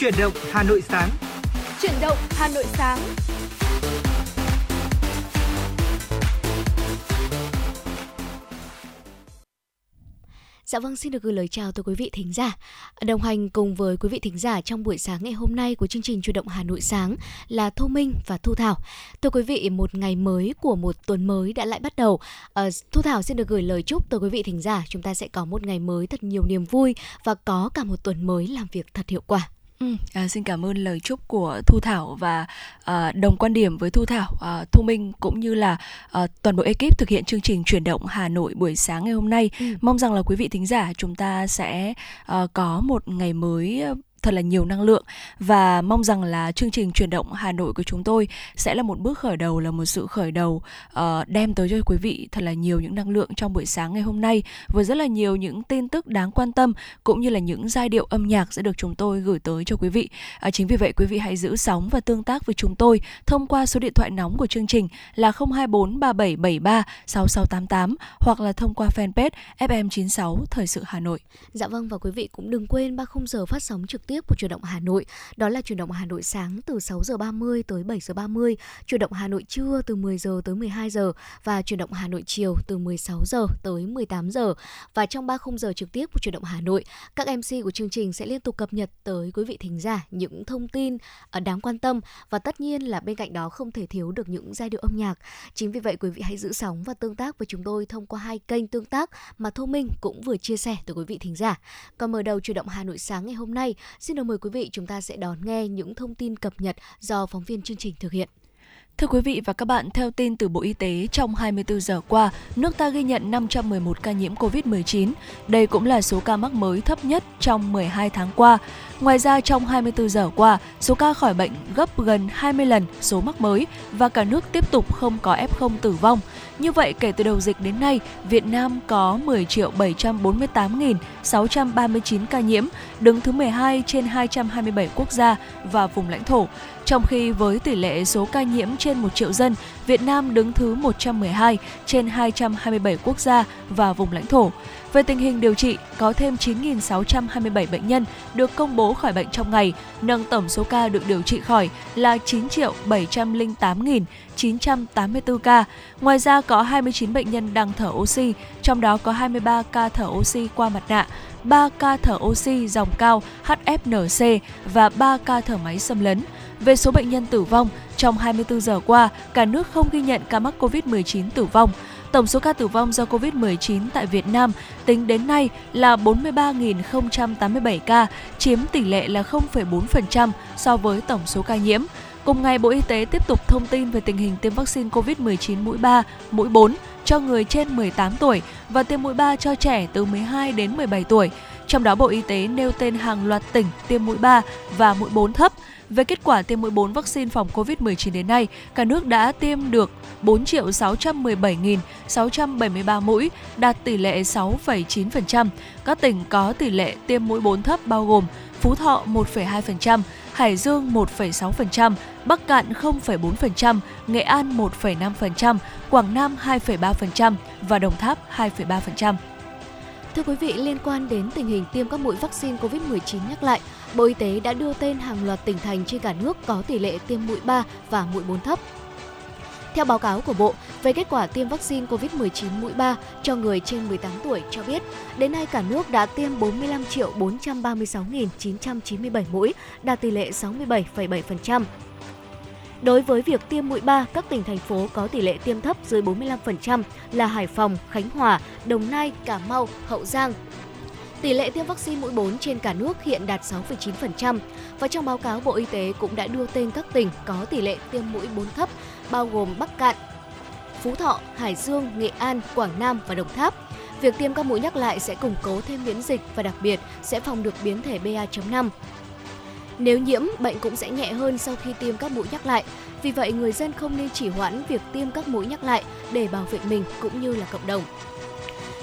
Chuyển động Hà Nội sáng. Chuyển động Hà Nội sáng. Dạ vâng, xin được gửi lời chào tới quý vị thính giả. Đồng hành cùng với quý vị thính giả trong buổi sáng ngày hôm nay của chương trình Chuyển động Hà Nội sáng là Thu Minh và Thu Thảo. Thưa quý vị, một ngày mới của một tuần mới đã lại bắt đầu. À, Thu Thảo xin được gửi lời chúc tới quý vị thính giả. Chúng ta sẽ có một ngày mới thật nhiều niềm vui và có cả một tuần mới làm việc thật hiệu quả. Ừ, à, xin cảm ơn lời chúc của Thu Thảo và à, đồng quan điểm với Thu Thảo, à, Thu Minh cũng như là à, toàn bộ ekip thực hiện chương trình chuyển động Hà Nội buổi sáng ngày hôm nay. Ừ. Mong rằng là quý vị thính giả chúng ta sẽ à, có một ngày mới thật là nhiều năng lượng và mong rằng là chương trình chuyển động Hà Nội của chúng tôi sẽ là một bước khởi đầu là một sự khởi đầu uh, đem tới cho quý vị thật là nhiều những năng lượng trong buổi sáng ngày hôm nay với rất là nhiều những tin tức đáng quan tâm cũng như là những giai điệu âm nhạc sẽ được chúng tôi gửi tới cho quý vị. Uh, chính vì vậy quý vị hãy giữ sóng và tương tác với chúng tôi thông qua số điện thoại nóng của chương trình là 024 3773 6688 hoặc là thông qua fanpage FM96 Thời sự Hà Nội. Dạ vâng và quý vị cũng đừng quên ba khung giờ phát sóng trực tiếp của chuyển động Hà Nội. Đó là chuyển động Hà Nội sáng từ 6 giờ 30 tới 7 giờ 30, chuyển động Hà Nội trưa từ 10 giờ tới 12 giờ và chuyển động Hà Nội chiều từ 16 giờ tới 18 giờ. Và trong ba khung giờ trực tiếp của chuyển động Hà Nội, các MC của chương trình sẽ liên tục cập nhật tới quý vị thính giả những thông tin ờ, đáng quan tâm và tất nhiên là bên cạnh đó không thể thiếu được những giai điệu âm nhạc. Chính vì vậy quý vị hãy giữ sóng và tương tác với chúng tôi thông qua hai kênh tương tác mà Thu Minh cũng vừa chia sẻ tới quý vị thính giả. Còn mở đầu chuyển động Hà Nội sáng ngày hôm nay, xin được mời quý vị chúng ta sẽ đón nghe những thông tin cập nhật do phóng viên chương trình thực hiện. Thưa quý vị và các bạn, theo tin từ Bộ Y tế, trong 24 giờ qua, nước ta ghi nhận 511 ca nhiễm COVID-19. Đây cũng là số ca mắc mới thấp nhất trong 12 tháng qua. Ngoài ra, trong 24 giờ qua, số ca khỏi bệnh gấp gần 20 lần số mắc mới và cả nước tiếp tục không có F0 tử vong. Như vậy, kể từ đầu dịch đến nay, Việt Nam có 10.748.639 ca nhiễm, đứng thứ 12 trên 227 quốc gia và vùng lãnh thổ. Trong khi với tỷ lệ số ca nhiễm trên 1 triệu dân, Việt Nam đứng thứ 112 trên 227 quốc gia và vùng lãnh thổ. Về tình hình điều trị, có thêm 9.627 bệnh nhân được công bố khỏi bệnh trong ngày, nâng tổng số ca được điều trị khỏi là 9.708.984 ca. Ngoài ra có 29 bệnh nhân đang thở oxy, trong đó có 23 ca thở oxy qua mặt nạ, 3 ca thở oxy dòng cao HFNC và 3 ca thở máy xâm lấn. Về số bệnh nhân tử vong, trong 24 giờ qua, cả nước không không ghi nhận ca mắc COVID-19 tử vong. Tổng số ca tử vong do COVID-19 tại Việt Nam tính đến nay là 43.087 ca, chiếm tỷ lệ là 0,4% so với tổng số ca nhiễm. Cùng ngày, Bộ Y tế tiếp tục thông tin về tình hình tiêm vaccine COVID-19 mũi 3, mũi 4 cho người trên 18 tuổi và tiêm mũi 3 cho trẻ từ 12 đến 17 tuổi. Trong đó, Bộ Y tế nêu tên hàng loạt tỉnh tiêm mũi 3 và mũi 4 thấp. Về kết quả tiêm mũi 4 vaccine phòng COVID-19 đến nay, cả nước đã tiêm được 4 617.673 mũi, đạt tỷ lệ 6,9%. Các tỉnh có tỷ lệ tiêm mũi 4 thấp bao gồm Phú Thọ 1,2%, Hải Dương 1,6%, Bắc Cạn 0,4%, Nghệ An 1,5%, Quảng Nam 2,3% và Đồng Tháp 2,3%. Thưa quý vị, liên quan đến tình hình tiêm các mũi vaccine COVID-19 nhắc lại, Bộ Y tế đã đưa tên hàng loạt tỉnh thành trên cả nước có tỷ lệ tiêm mũi 3 và mũi 4 thấp. Theo báo cáo của Bộ về kết quả tiêm vaccine COVID-19 mũi 3 cho người trên 18 tuổi cho biết, đến nay cả nước đã tiêm 45 triệu 436.997 mũi, đạt tỷ lệ 67,7%. Đối với việc tiêm mũi 3, các tỉnh thành phố có tỷ lệ tiêm thấp dưới 45% là Hải Phòng, Khánh Hòa, Đồng Nai, Cà Mau, Hậu Giang, Tỷ lệ tiêm vaccine mũi 4 trên cả nước hiện đạt 6,9% và trong báo cáo Bộ Y tế cũng đã đưa tên các tỉnh có tỷ lệ tiêm mũi 4 thấp bao gồm Bắc Cạn, Phú Thọ, Hải Dương, Nghệ An, Quảng Nam và Đồng Tháp. Việc tiêm các mũi nhắc lại sẽ củng cố thêm miễn dịch và đặc biệt sẽ phòng được biến thể BA.5. Nếu nhiễm, bệnh cũng sẽ nhẹ hơn sau khi tiêm các mũi nhắc lại. Vì vậy, người dân không nên chỉ hoãn việc tiêm các mũi nhắc lại để bảo vệ mình cũng như là cộng đồng.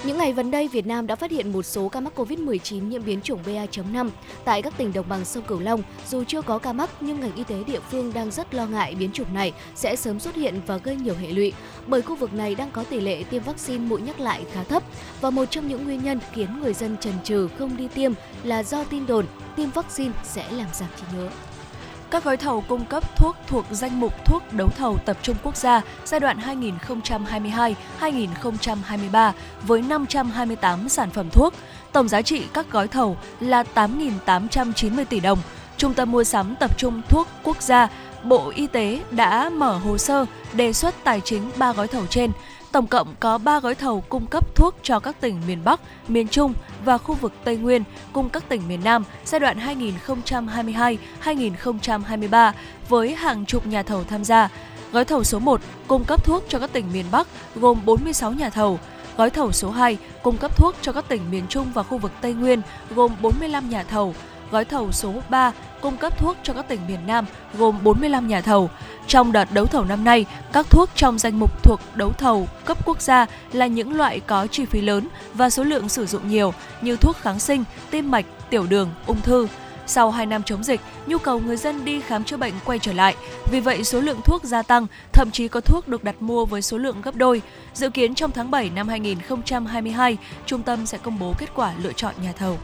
Những ngày gần đây, Việt Nam đã phát hiện một số ca mắc COVID-19 nhiễm biến chủng BA.5 tại các tỉnh đồng bằng sông Cửu Long. Dù chưa có ca mắc, nhưng ngành y tế địa phương đang rất lo ngại biến chủng này sẽ sớm xuất hiện và gây nhiều hệ lụy, bởi khu vực này đang có tỷ lệ tiêm vaccine mũi nhắc lại khá thấp. Và một trong những nguyên nhân khiến người dân chần chừ không đi tiêm là do tin đồn tiêm vaccine sẽ làm giảm trí nhớ các gói thầu cung cấp thuốc thuộc danh mục thuốc đấu thầu tập trung quốc gia giai đoạn 2022-2023 với 528 sản phẩm thuốc. Tổng giá trị các gói thầu là 8.890 tỷ đồng. Trung tâm mua sắm tập trung thuốc quốc gia, Bộ Y tế đã mở hồ sơ đề xuất tài chính 3 gói thầu trên. Tổng cộng có 3 gói thầu cung cấp thuốc cho các tỉnh miền Bắc, miền Trung và khu vực Tây Nguyên cùng các tỉnh miền Nam giai đoạn 2022-2023 với hàng chục nhà thầu tham gia. Gói thầu số 1 cung cấp thuốc cho các tỉnh miền Bắc gồm 46 nhà thầu. Gói thầu số 2 cung cấp thuốc cho các tỉnh miền Trung và khu vực Tây Nguyên gồm 45 nhà thầu. Gói thầu số 3 cung cấp thuốc cho các tỉnh miền Nam gồm 45 nhà thầu. Trong đợt đấu thầu năm nay, các thuốc trong danh mục thuộc đấu thầu cấp quốc gia là những loại có chi phí lớn và số lượng sử dụng nhiều như thuốc kháng sinh, tim mạch, tiểu đường, ung thư. Sau 2 năm chống dịch, nhu cầu người dân đi khám chữa bệnh quay trở lại. Vì vậy, số lượng thuốc gia tăng, thậm chí có thuốc được đặt mua với số lượng gấp đôi. Dự kiến trong tháng 7 năm 2022, trung tâm sẽ công bố kết quả lựa chọn nhà thầu.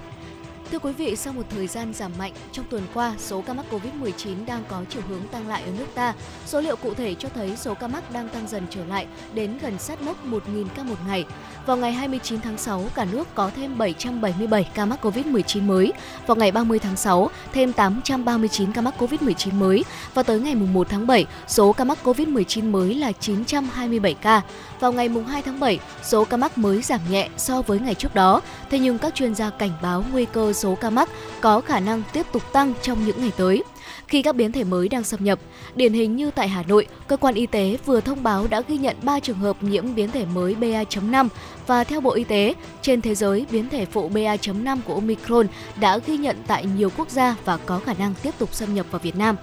Thưa quý vị, sau một thời gian giảm mạnh, trong tuần qua, số ca mắc COVID-19 đang có chiều hướng tăng lại ở nước ta. Số liệu cụ thể cho thấy số ca mắc đang tăng dần trở lại đến gần sát mốc 1.000 ca một ngày. Vào ngày 29 tháng 6, cả nước có thêm 777 ca mắc COVID-19 mới. Vào ngày 30 tháng 6, thêm 839 ca mắc COVID-19 mới. Và tới ngày 1 tháng 7, số ca mắc COVID-19 mới là 927 ca. Vào ngày 2 tháng 7, số ca mắc mới giảm nhẹ so với ngày trước đó. Thế nhưng các chuyên gia cảnh báo nguy cơ số ca mắc có khả năng tiếp tục tăng trong những ngày tới khi các biến thể mới đang xâm nhập. Điển hình như tại Hà Nội, cơ quan y tế vừa thông báo đã ghi nhận 3 trường hợp nhiễm biến thể mới BA.5 và theo Bộ Y tế, trên thế giới, biến thể phụ BA.5 của Omicron đã ghi nhận tại nhiều quốc gia và có khả năng tiếp tục xâm nhập vào Việt Nam.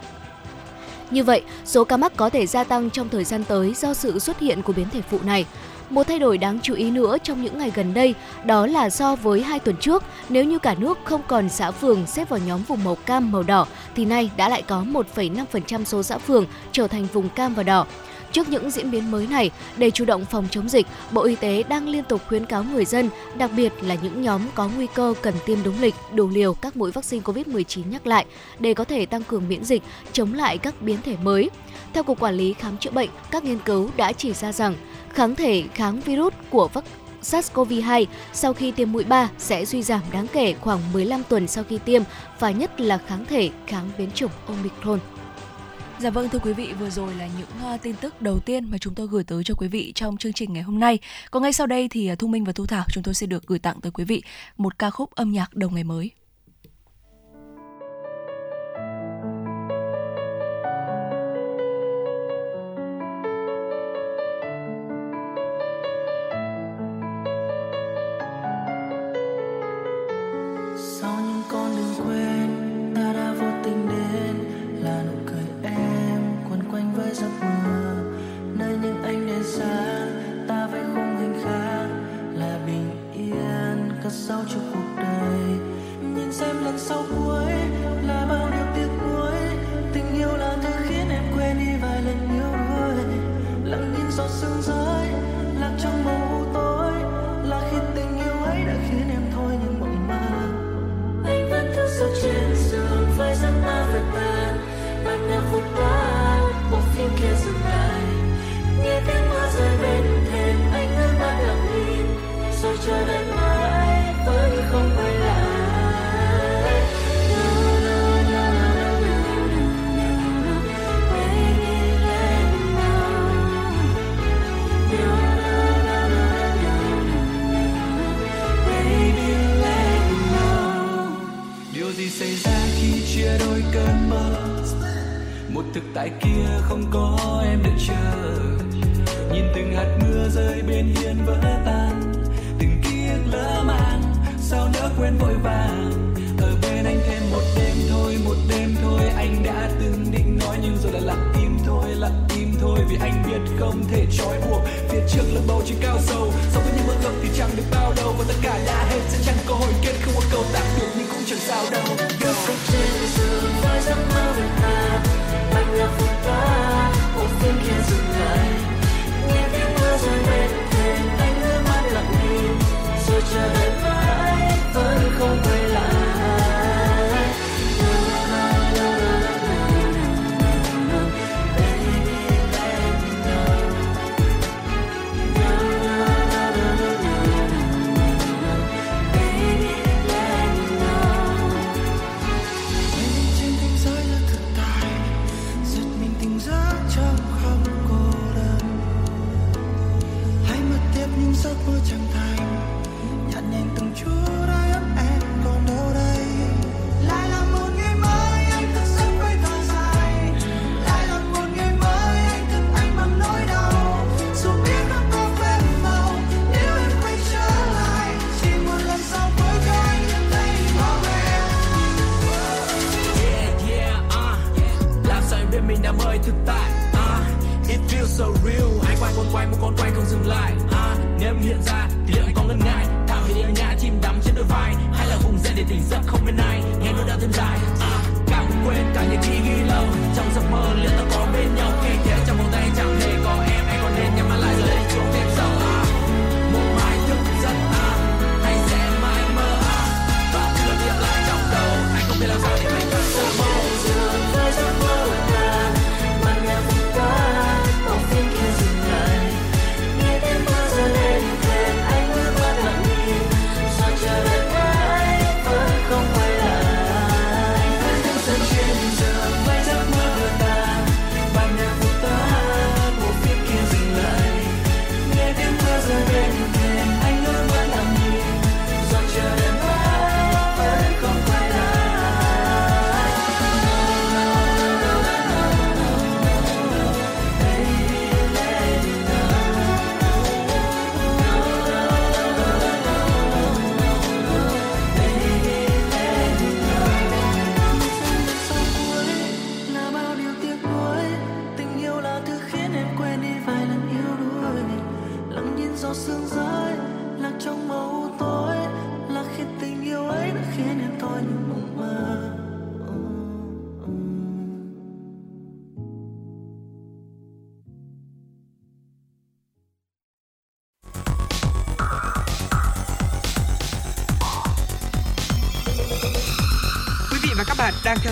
Như vậy, số ca mắc có thể gia tăng trong thời gian tới do sự xuất hiện của biến thể phụ này. Một thay đổi đáng chú ý nữa trong những ngày gần đây đó là so với hai tuần trước, nếu như cả nước không còn xã phường xếp vào nhóm vùng màu cam màu đỏ thì nay đã lại có 1,5% số xã phường trở thành vùng cam và đỏ. Trước những diễn biến mới này, để chủ động phòng chống dịch, Bộ Y tế đang liên tục khuyến cáo người dân, đặc biệt là những nhóm có nguy cơ cần tiêm đúng lịch, đủ liều các mũi vaccine COVID-19 nhắc lại để có thể tăng cường miễn dịch, chống lại các biến thể mới. Theo Cục Quản lý Khám chữa bệnh, các nghiên cứu đã chỉ ra rằng kháng thể kháng virus của vắc SARS-CoV-2 sau khi tiêm mũi 3 sẽ suy giảm đáng kể khoảng 15 tuần sau khi tiêm và nhất là kháng thể kháng biến chủng Omicron. Dạ vâng thưa quý vị, vừa rồi là những uh, tin tức đầu tiên mà chúng tôi gửi tới cho quý vị trong chương trình ngày hôm nay. Còn ngay sau đây thì uh, Thu Minh và Thu Thảo chúng tôi sẽ được gửi tặng tới quý vị một ca khúc âm nhạc đầu ngày mới.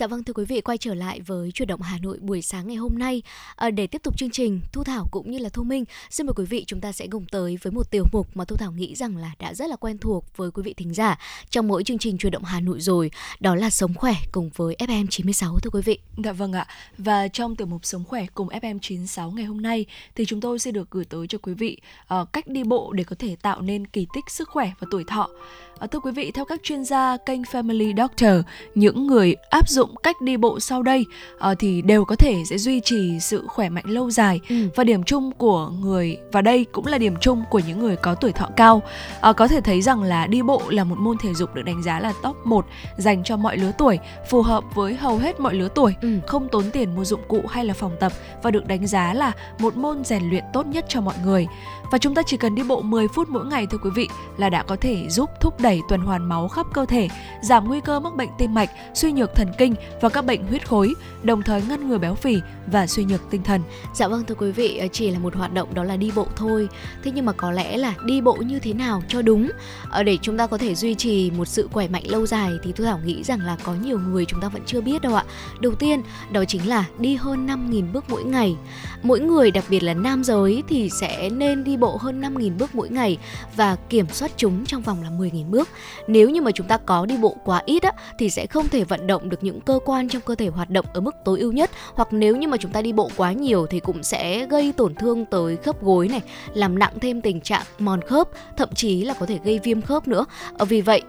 Dạ vâng thưa quý vị quay trở lại với chuyển động Hà Nội buổi sáng ngày hôm nay à, để tiếp tục chương trình Thu Thảo cũng như là Thu Minh xin mời quý vị chúng ta sẽ cùng tới với một tiểu mục mà Thu Thảo nghĩ rằng là đã rất là quen thuộc với quý vị thính giả trong mỗi chương trình chuyển động Hà Nội rồi đó là sống khỏe cùng với FM 96 thưa quý vị. Dạ vâng ạ và trong tiểu mục sống khỏe cùng FM 96 ngày hôm nay thì chúng tôi sẽ được gửi tới cho quý vị uh, cách đi bộ để có thể tạo nên kỳ tích sức khỏe và tuổi thọ. À, thưa quý vị, theo các chuyên gia kênh Family Doctor, những người áp dụng cách đi bộ sau đây à, thì đều có thể sẽ duy trì sự khỏe mạnh lâu dài ừ. và điểm chung của người và đây cũng là điểm chung của những người có tuổi thọ cao. À, có thể thấy rằng là đi bộ là một môn thể dục được đánh giá là top 1 dành cho mọi lứa tuổi, phù hợp với hầu hết mọi lứa tuổi, ừ. không tốn tiền mua dụng cụ hay là phòng tập và được đánh giá là một môn rèn luyện tốt nhất cho mọi người. Và chúng ta chỉ cần đi bộ 10 phút mỗi ngày thôi quý vị là đã có thể giúp thúc đẩy tuần hoàn máu khắp cơ thể, giảm nguy cơ mắc bệnh tim mạch, suy nhược thần kinh và các bệnh huyết khối, đồng thời ngăn ngừa béo phì và suy nhược tinh thần. Dạ vâng thưa quý vị, ờ, chỉ là một hoạt động đó là đi bộ thôi. Thế nhưng mà có lẽ là đi bộ như thế nào cho đúng ờ, để chúng ta có thể duy trì một sự khỏe mạnh lâu dài thì Thu Thảo nghĩ rằng là có nhiều người chúng ta vẫn chưa biết đâu ạ. Đầu tiên, đó chính là đi hơn 5.000 bước mỗi ngày. Mỗi người đặc biệt là nam giới thì sẽ nên đi bộ hơn 5.000 bước mỗi ngày và kiểm soát chúng trong vòng là 10.000 bước. Nếu như mà chúng ta có đi bộ quá ít á, thì sẽ không thể vận động được những cơ quan trong cơ thể hoạt động ở mức tối ưu nhất hoặc nếu như mà chúng ta đi bộ quá nhiều thì cũng sẽ gây tổn thương tới khớp gối này, làm nặng thêm tình trạng mòn khớp, thậm chí là có thể gây viêm khớp nữa. Ờ, vì vậy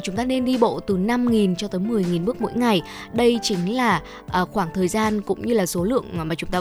chúng ta nên đi bộ từ 5.000 cho tới 10.000 bước mỗi ngày. Đây chính là uh, khoảng thời gian cũng như là số lượng mà chúng ta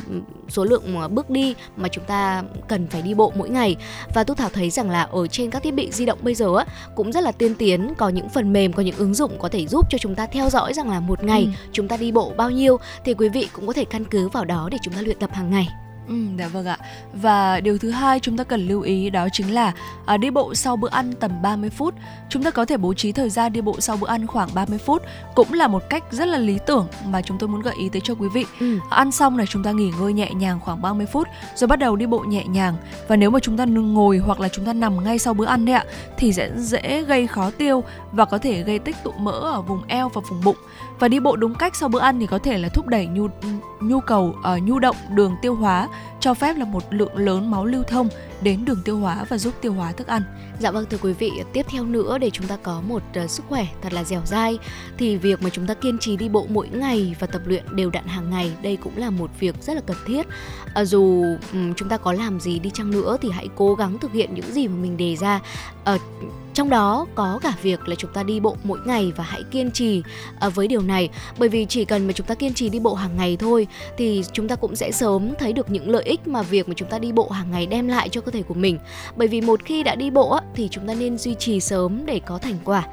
số lượng bước đi mà chúng ta cần phải đi bộ mỗi ngày. Và tôi Thảo thấy rằng là ở trên các thiết bị di động bây giờ á cũng rất là tiên tiến, có những phần mềm, có những ứng dụng có thể giúp cho chúng ta theo dõi rằng là một ngày ừ. chúng ta đi bộ bao nhiêu thì quý vị cũng có thể căn cứ vào đó để chúng ta luyện tập hàng ngày. Ừ, dạ vâng ạ. Và điều thứ hai chúng ta cần lưu ý đó chính là à, đi bộ sau bữa ăn tầm 30 phút. Chúng ta có thể bố trí thời gian đi bộ sau bữa ăn khoảng 30 phút cũng là một cách rất là lý tưởng mà chúng tôi muốn gợi ý tới cho quý vị. Ừ. Ăn xong này chúng ta nghỉ ngơi nhẹ nhàng khoảng 30 phút rồi bắt đầu đi bộ nhẹ nhàng. Và nếu mà chúng ta ngồi hoặc là chúng ta nằm ngay sau bữa ăn đấy ạ thì sẽ dễ gây khó tiêu và có thể gây tích tụ mỡ ở vùng eo và vùng bụng. Và đi bộ đúng cách sau bữa ăn thì có thể là thúc đẩy nhu nhu cầu uh, nhu động đường tiêu hóa cho phép là một lượng lớn máu lưu thông đến đường tiêu hóa và giúp tiêu hóa thức ăn. Dạ vâng thưa quý vị, tiếp theo nữa để chúng ta có một uh, sức khỏe thật là dẻo dai thì việc mà chúng ta kiên trì đi bộ mỗi ngày và tập luyện đều đặn hàng ngày đây cũng là một việc rất là cần thiết. Uh, dù um, chúng ta có làm gì đi chăng nữa thì hãy cố gắng thực hiện những gì mà mình đề ra. Uh, trong đó có cả việc là chúng ta đi bộ mỗi ngày và hãy kiên trì à, với điều này. Bởi vì chỉ cần mà chúng ta kiên trì đi bộ hàng ngày thôi, thì chúng ta cũng sẽ sớm thấy được những lợi ích mà việc mà chúng ta đi bộ hàng ngày đem lại cho cơ thể của mình. Bởi vì một khi đã đi bộ thì chúng ta nên duy trì sớm để có thành quả.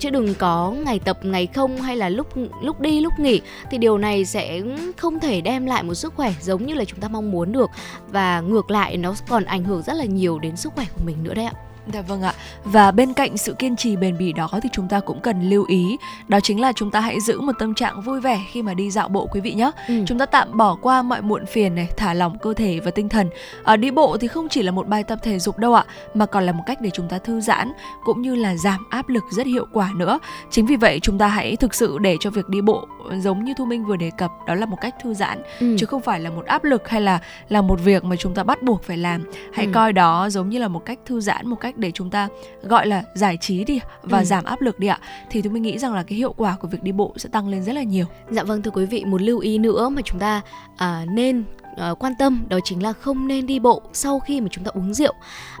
Chứ đừng có ngày tập, ngày không hay là lúc lúc đi, lúc nghỉ, thì điều này sẽ không thể đem lại một sức khỏe giống như là chúng ta mong muốn được. Và ngược lại, nó còn ảnh hưởng rất là nhiều đến sức khỏe của mình nữa đấy ạ. Dạ vâng ạ. Và bên cạnh sự kiên trì bền bỉ đó thì chúng ta cũng cần lưu ý đó chính là chúng ta hãy giữ một tâm trạng vui vẻ khi mà đi dạo bộ quý vị nhé. Ừ. Chúng ta tạm bỏ qua mọi muộn phiền này, thả lỏng cơ thể và tinh thần. À, đi bộ thì không chỉ là một bài tập thể dục đâu ạ, mà còn là một cách để chúng ta thư giãn cũng như là giảm áp lực rất hiệu quả nữa. Chính vì vậy chúng ta hãy thực sự để cho việc đi bộ giống như Thu Minh vừa đề cập đó là một cách thư giãn ừ. chứ không phải là một áp lực hay là là một việc mà chúng ta bắt buộc phải làm. Hãy ừ. coi đó giống như là một cách thư giãn, một cách để chúng ta gọi là giải trí đi và ừ. giảm áp lực đi ạ thì tôi mới nghĩ rằng là cái hiệu quả của việc đi bộ sẽ tăng lên rất là nhiều dạ vâng thưa quý vị một lưu ý nữa mà chúng ta à, nên uh, quan tâm đó chính là không nên đi bộ sau khi mà chúng ta uống rượu.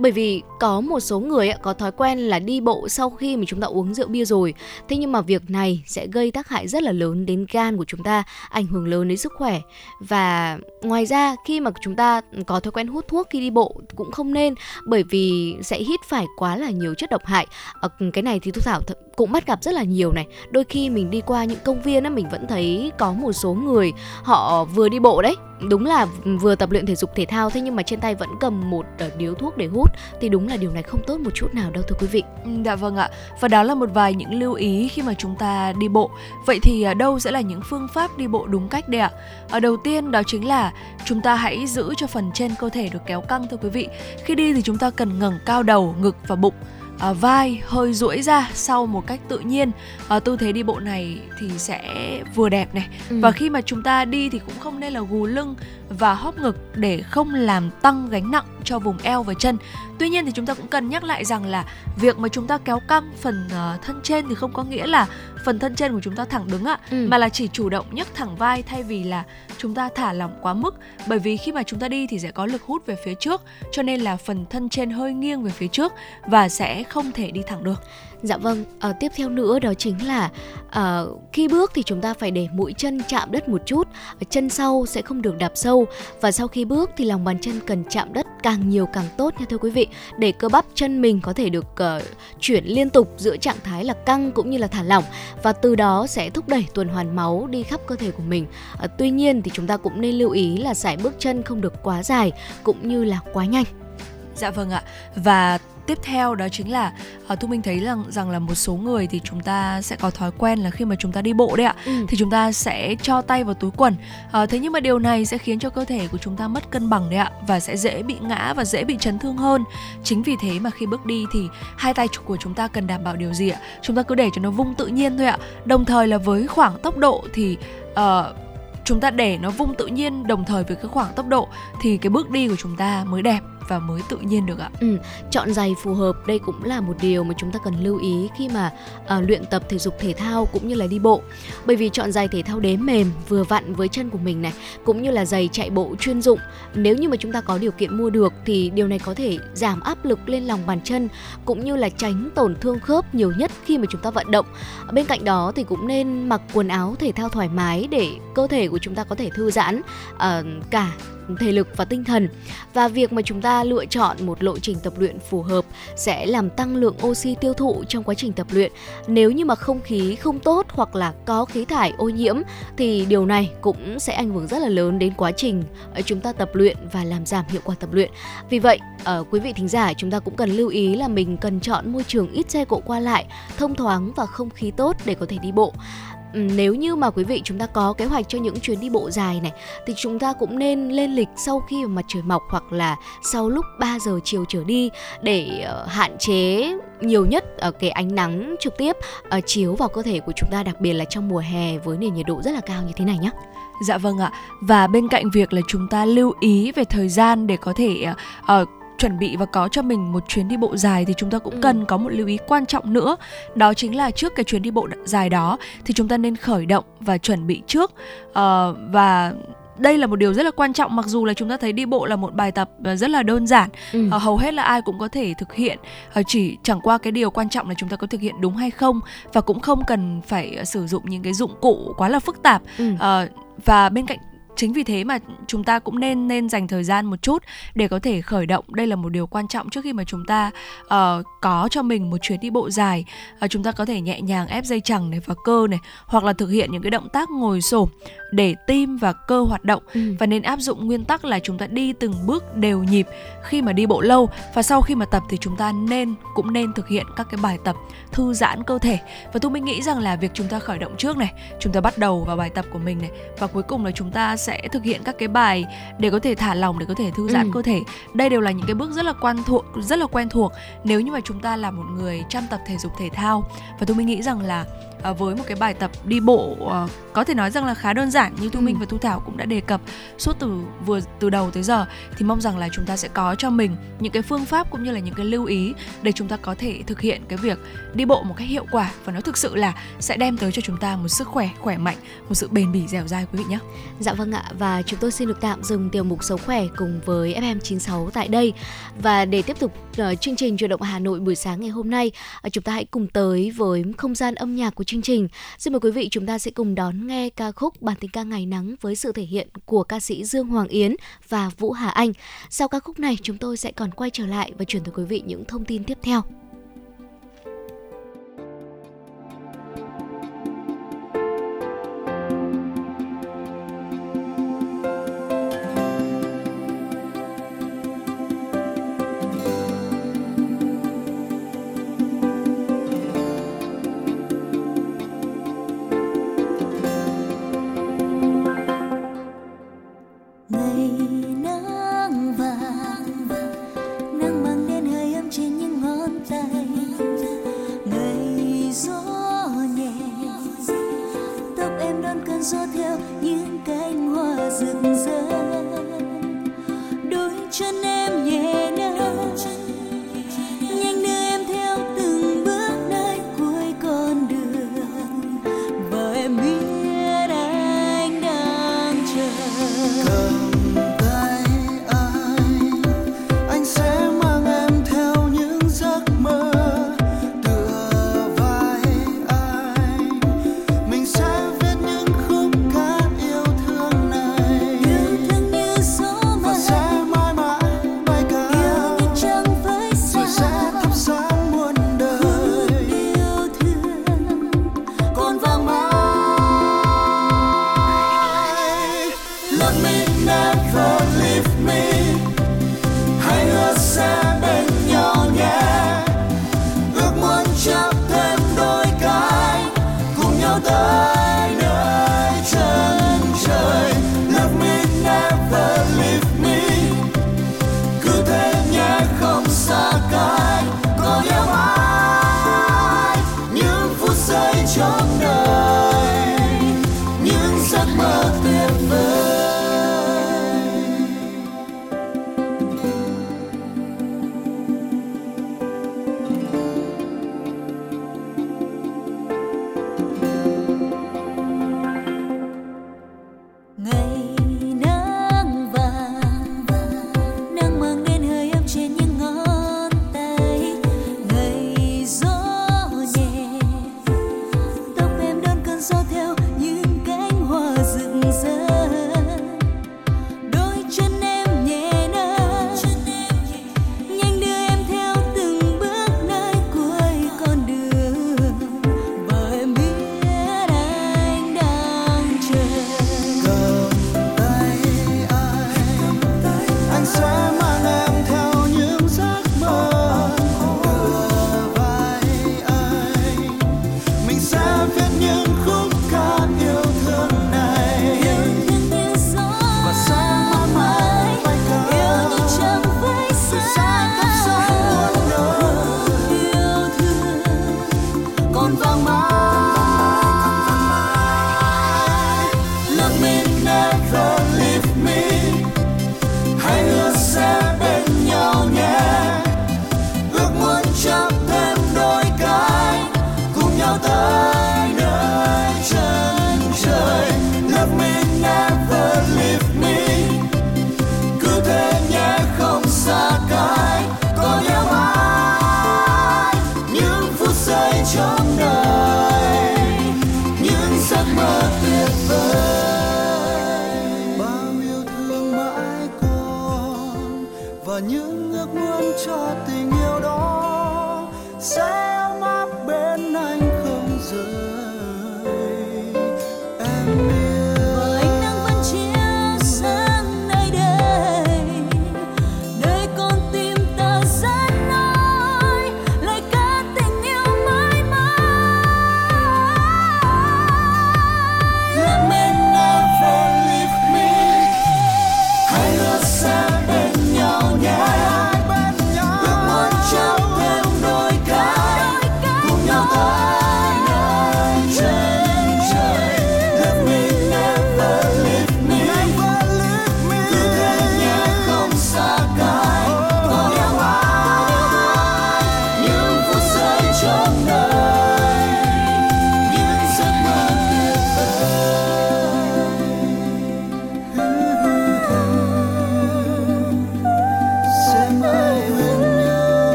Bởi vì có một số người uh, có thói quen là đi bộ sau khi mà chúng ta uống rượu bia rồi. Thế nhưng mà việc này sẽ gây tác hại rất là lớn đến gan của chúng ta ảnh hưởng lớn đến sức khỏe. Và ngoài ra khi mà chúng ta có thói quen hút thuốc khi đi bộ cũng không nên bởi vì sẽ hít phải quá là nhiều chất độc hại. Ở cái này thì thu thảo th- cũng bắt gặp rất là nhiều này. Đôi khi mình đi qua những công viên á mình vẫn thấy có một số người họ vừa đi bộ đấy đúng là là vừa tập luyện thể dục thể thao thế nhưng mà trên tay vẫn cầm một ờ, điếu thuốc để hút thì đúng là điều này không tốt một chút nào đâu thưa quý vị. Ừ, dạ vâng ạ. Và đó là một vài những lưu ý khi mà chúng ta đi bộ. Vậy thì ờ, đâu sẽ là những phương pháp đi bộ đúng cách đây ạ? Ở đầu tiên đó chính là chúng ta hãy giữ cho phần trên cơ thể được kéo căng thưa quý vị. Khi đi thì chúng ta cần ngẩng cao đầu, ngực và bụng à, vai hơi duỗi ra sau một cách tự nhiên. À, tư thế đi bộ này thì sẽ vừa đẹp này. Ừ. và khi mà chúng ta đi thì cũng không nên là gù lưng và hóp ngực để không làm tăng gánh nặng cho vùng eo và chân. Tuy nhiên thì chúng ta cũng cần nhắc lại rằng là việc mà chúng ta kéo căng phần uh, thân trên thì không có nghĩa là phần thân trên của chúng ta thẳng đứng ạ ừ. mà là chỉ chủ động nhấc thẳng vai thay vì là chúng ta thả lỏng quá mức bởi vì khi mà chúng ta đi thì sẽ có lực hút về phía trước cho nên là phần thân trên hơi nghiêng về phía trước và sẽ không thể đi thẳng được Dạ vâng, à, tiếp theo nữa đó chính là à, khi bước thì chúng ta phải để mũi chân chạm đất một chút, chân sau sẽ không được đạp sâu và sau khi bước thì lòng bàn chân cần chạm đất càng nhiều càng tốt nha thưa quý vị để cơ bắp chân mình có thể được uh, chuyển liên tục giữa trạng thái là căng cũng như là thả lỏng và từ đó sẽ thúc đẩy tuần hoàn máu đi khắp cơ thể của mình. À, tuy nhiên thì chúng ta cũng nên lưu ý là sải bước chân không được quá dài cũng như là quá nhanh. Dạ vâng ạ. Và tiếp theo đó chính là uh, thu minh thấy rằng rằng là một số người thì chúng ta sẽ có thói quen là khi mà chúng ta đi bộ đấy ạ ừ. thì chúng ta sẽ cho tay vào túi quần. Uh, thế nhưng mà điều này sẽ khiến cho cơ thể của chúng ta mất cân bằng đấy ạ và sẽ dễ bị ngã và dễ bị chấn thương hơn. Chính vì thế mà khi bước đi thì hai tay của chúng ta cần đảm bảo điều gì ạ? Chúng ta cứ để cho nó vung tự nhiên thôi ạ. Đồng thời là với khoảng tốc độ thì uh, chúng ta để nó vung tự nhiên đồng thời với cái khoảng tốc độ thì cái bước đi của chúng ta mới đẹp và mới tự nhiên được ạ. Ừ, chọn giày phù hợp đây cũng là một điều mà chúng ta cần lưu ý khi mà à, luyện tập thể dục thể thao cũng như là đi bộ. Bởi vì chọn giày thể thao đế mềm vừa vặn với chân của mình này, cũng như là giày chạy bộ chuyên dụng. Nếu như mà chúng ta có điều kiện mua được thì điều này có thể giảm áp lực lên lòng bàn chân cũng như là tránh tổn thương khớp nhiều nhất khi mà chúng ta vận động. Bên cạnh đó thì cũng nên mặc quần áo thể thao thoải mái để cơ thể của chúng ta có thể thư giãn à, cả thể lực và tinh thần và việc mà chúng ta lựa chọn một lộ trình tập luyện phù hợp sẽ làm tăng lượng oxy tiêu thụ trong quá trình tập luyện. Nếu như mà không khí không tốt hoặc là có khí thải ô nhiễm thì điều này cũng sẽ ảnh hưởng rất là lớn đến quá trình ờ, chúng ta tập luyện và làm giảm hiệu quả tập luyện. Vì vậy, ở quý vị thính giả chúng ta cũng cần lưu ý là mình cần chọn môi trường ít xe cộ qua lại, thông thoáng và không khí tốt để có thể đi bộ Ừ, nếu như mà quý vị chúng ta có kế hoạch cho những chuyến đi bộ dài này thì chúng ta cũng nên lên lịch sau khi mà mặt trời mọc hoặc là sau lúc 3 giờ chiều trở đi để ờ, hạn chế nhiều nhất ở cái ánh nắng trực tiếp ờ, chiếu vào cơ thể của chúng ta đặc biệt là trong mùa hè với nền nhiệt độ rất là cao như thế này nhé. Dạ vâng ạ. Và bên cạnh việc là chúng ta lưu ý về thời gian để có thể uh, chuẩn bị và có cho mình một chuyến đi bộ dài thì chúng ta cũng ừ. cần có một lưu ý quan trọng nữa đó chính là trước cái chuyến đi bộ dài đó thì chúng ta nên khởi động và chuẩn bị trước uh, và đây là một điều rất là quan trọng mặc dù là chúng ta thấy đi bộ là một bài tập ờ, rất là đơn giản ừ. uh, hầu hết là ai cũng có thể thực hiện chỉ chẳng qua cái điều quan trọng là chúng ta có thực hiện đúng hay không và cũng không cần phải sử dụng những cái dụng cụ quá là phức tạp ừ. và bên cạnh chính vì thế mà chúng ta cũng nên nên dành thời gian một chút để có thể khởi động. Đây là một điều quan trọng trước khi mà chúng ta uh, có cho mình một chuyến đi bộ dài. Uh, chúng ta có thể nhẹ nhàng ép dây chằng này và cơ này hoặc là thực hiện những cái động tác ngồi xổm để tim và cơ hoạt động. Ừ. và nên áp dụng nguyên tắc là chúng ta đi từng bước đều nhịp. Khi mà đi bộ lâu và sau khi mà tập thì chúng ta nên cũng nên thực hiện các cái bài tập thư giãn cơ thể. Và tôi mình nghĩ rằng là việc chúng ta khởi động trước này chúng ta bắt đầu vào bài tập của mình này và cuối cùng là chúng ta sẽ thực hiện các cái bài để có thể thả lỏng để có thể thư giãn ừ. cơ thể đây đều là những cái bước rất là quen thuộc rất là quen thuộc nếu như mà chúng ta là một người chăm tập thể dục thể thao và tôi mình nghĩ rằng là à, với một cái bài tập đi bộ à, có thể nói rằng là khá đơn giản như thu ừ. minh và thu thảo cũng đã đề cập. Suốt từ vừa từ đầu tới giờ thì mong rằng là chúng ta sẽ có cho mình những cái phương pháp cũng như là những cái lưu ý để chúng ta có thể thực hiện cái việc đi bộ một cách hiệu quả. Và nó thực sự là sẽ đem tới cho chúng ta một sức khỏe khỏe mạnh một sự bền bỉ dẻo dai quý vị nhé. Dạ vâng ạ. Và chúng tôi xin được tạm dừng tiểu mục sống khỏe cùng với FM96 tại đây. Và để tiếp tục uh, chương trình chuyển động Hà Nội buổi sáng ngày hôm nay uh, chúng ta hãy cùng tới với không gian âm nhạc của chương trình xin mời quý vị chúng ta sẽ cùng đón nghe ca khúc Bản tình ca ngày nắng với sự thể hiện của ca sĩ Dương Hoàng Yến và Vũ Hà Anh. Sau ca khúc này, chúng tôi sẽ còn quay trở lại và chuyển tới quý vị những thông tin tiếp theo.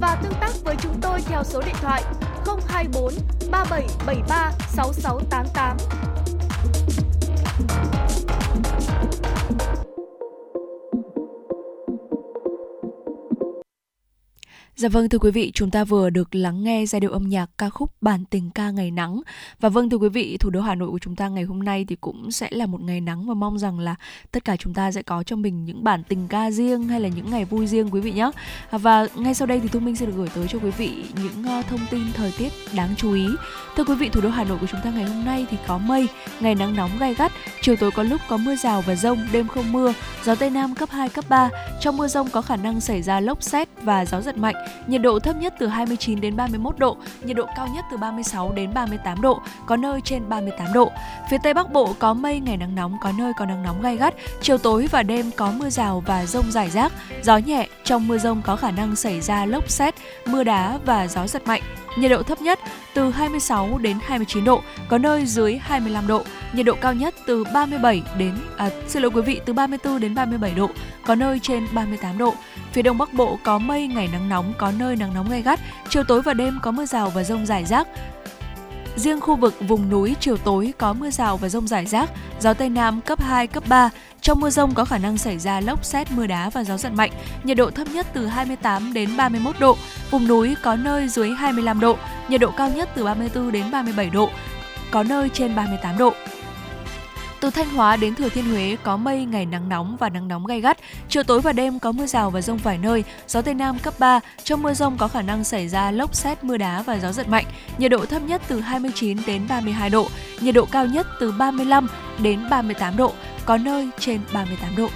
Và tương tác với chúng tôi theo số điện thoại 024 3773 6688. Dạ vâng thưa quý vị, chúng ta vừa được lắng nghe giai điệu âm nhạc ca khúc Bản tình ca ngày nắng. Và vâng thưa quý vị, thủ đô Hà Nội của chúng ta ngày hôm nay thì cũng sẽ là một ngày nắng và mong rằng là tất cả chúng ta sẽ có cho mình những bản tình ca riêng hay là những ngày vui riêng quý vị nhé. Và ngay sau đây thì Thu Minh sẽ được gửi tới cho quý vị những ờ, thông tin thời tiết đáng chú ý. Thưa quý vị, thủ đô Hà Nội của chúng ta ngày hôm nay thì có mây, ngày nắng nóng gai gắt, chiều tối có lúc có mưa rào và rông, đêm không mưa, gió Tây Nam cấp 2, cấp 3. Trong mưa rông có khả năng xảy ra lốc xét và gió giật mạnh, nhiệt độ thấp nhất từ 29 đến 31 độ, nhiệt độ cao nhất từ 36 đến 38 độ, có nơi trên 38 độ. Phía Tây Bắc Bộ có mây, ngày nắng nóng, có nơi có nắng nóng gai gắt, chiều tối và đêm có mưa rào và rông rải rác, gió nhẹ, trong mưa rông có khả năng xảy ra lốc xét, mưa đá và gió giật mạnh. Nhiệt độ thấp nhất từ 26 đến 29 độ, có nơi dưới 25 độ. Nhiệt độ cao nhất từ 37 đến à, xin lỗi quý vị từ 34 đến 37 độ, có nơi trên 38 độ. Phía Đông Bắc Bộ có mây, ngày nắng nóng, có nơi nắng nóng gay gắt, chiều tối và đêm có mưa rào và rông rải rác. Riêng khu vực vùng núi chiều tối có mưa rào và rông rải rác, gió Tây Nam cấp 2, cấp 3. Trong mưa rông có khả năng xảy ra lốc xét, mưa đá và gió giật mạnh. Nhiệt độ thấp nhất từ 28 đến 31 độ, vùng núi có nơi dưới 25 độ, nhiệt độ cao nhất từ 34 đến 37 độ, có nơi trên 38 độ. Từ Thanh Hóa đến Thừa Thiên Huế có mây, ngày nắng nóng và nắng nóng gay gắt. Chiều tối và đêm có mưa rào và rông vài nơi, gió Tây Nam cấp 3. Trong mưa rông có khả năng xảy ra lốc xét, mưa đá và gió giật mạnh. Nhiệt độ thấp nhất từ 29 đến 32 độ, nhiệt độ cao nhất từ 35 đến 38 độ, có nơi trên 38 độ.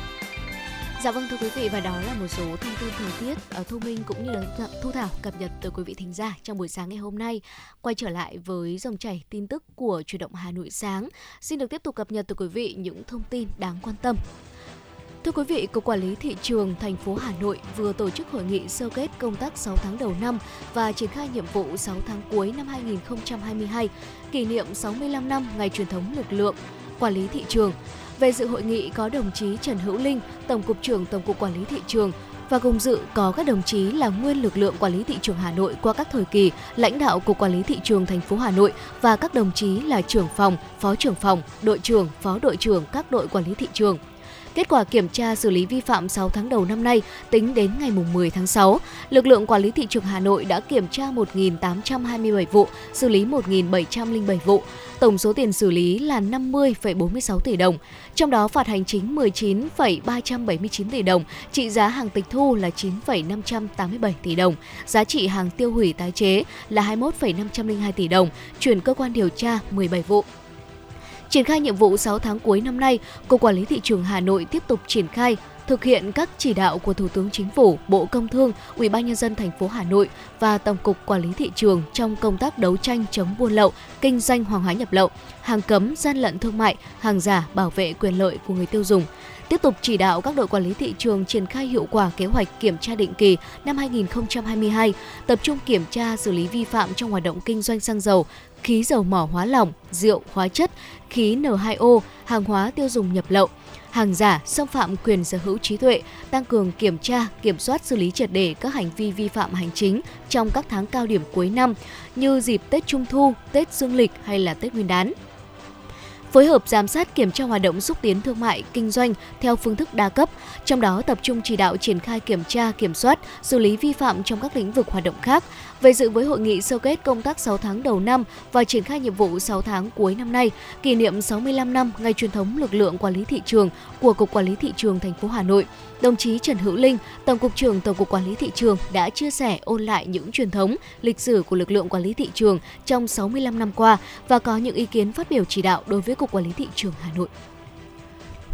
Dạ vâng thưa quý vị và đó là một số thông tin thời tiết ờ, ở Thu Minh cũng như là Thu Thảo cập nhật từ quý vị thính giả trong buổi sáng ngày hôm nay. Quay trở lại với dòng chảy tin tức của Chủ động Hà Nội sáng. Xin được tiếp tục cập nhật từ quý vị những thông tin đáng quan tâm. Thưa quý vị, Cục Quản lý Thị trường thành phố Hà Nội vừa tổ chức hội nghị sơ kết công tác 6 tháng đầu năm và triển khai nhiệm vụ 6 tháng cuối năm 2022, kỷ niệm 65 năm ngày truyền thống lực lượng quản lý thị trường. Về dự hội nghị có đồng chí Trần Hữu Linh, Tổng cục trưởng Tổng cục Quản lý Thị trường và cùng dự có các đồng chí là nguyên lực lượng quản lý thị trường Hà Nội qua các thời kỳ, lãnh đạo Cục Quản lý Thị trường thành phố Hà Nội và các đồng chí là trưởng phòng, phó trưởng phòng, đội trưởng, phó đội trưởng các đội quản lý thị trường. Kết quả kiểm tra xử lý vi phạm 6 tháng đầu năm nay, tính đến ngày 10 tháng 6, lực lượng quản lý thị trường Hà Nội đã kiểm tra 1.827 vụ, xử lý 1.707 vụ. Tổng số tiền xử lý là 50,46 tỷ đồng, trong đó phạt hành chính 19,379 tỷ đồng, trị giá hàng tịch thu là 9,587 tỷ đồng, giá trị hàng tiêu hủy tái chế là 21,502 tỷ đồng, chuyển cơ quan điều tra 17 vụ. Triển khai nhiệm vụ 6 tháng cuối năm nay, Cục Quản lý Thị trường Hà Nội tiếp tục triển khai thực hiện các chỉ đạo của Thủ tướng Chính phủ, Bộ Công Thương, Ủy ban nhân dân thành phố Hà Nội và Tổng cục Quản lý thị trường trong công tác đấu tranh chống buôn lậu, kinh doanh hàng hóa nhập lậu, hàng cấm, gian lận thương mại, hàng giả, bảo vệ quyền lợi của người tiêu dùng. tiếp tục chỉ đạo các đội quản lý thị trường triển khai hiệu quả kế hoạch kiểm tra định kỳ năm 2022, tập trung kiểm tra xử lý vi phạm trong hoạt động kinh doanh xăng dầu, khí dầu mỏ hóa lỏng, rượu, hóa chất, khí N2O, hàng hóa tiêu dùng nhập lậu, hàng giả, xâm phạm quyền sở hữu trí tuệ, tăng cường kiểm tra, kiểm soát xử lý triệt để các hành vi vi phạm hành chính trong các tháng cao điểm cuối năm như dịp Tết Trung thu, Tết Dương lịch hay là Tết Nguyên đán phối hợp giám sát kiểm tra hoạt động xúc tiến thương mại kinh doanh theo phương thức đa cấp, trong đó tập trung chỉ đạo triển khai kiểm tra, kiểm soát, xử lý vi phạm trong các lĩnh vực hoạt động khác. Về dự với hội nghị sơ kết công tác 6 tháng đầu năm và triển khai nhiệm vụ 6 tháng cuối năm nay, kỷ niệm 65 năm ngày truyền thống lực lượng quản lý thị trường của Cục Quản lý thị trường thành phố Hà Nội, đồng chí Trần Hữu Linh, Tổng cục trưởng Tổng cục Quản lý thị trường đã chia sẻ ôn lại những truyền thống, lịch sử của lực lượng quản lý thị trường trong 65 năm qua và có những ý kiến phát biểu chỉ đạo đối với Cục Quản lý thị trường Hà Nội.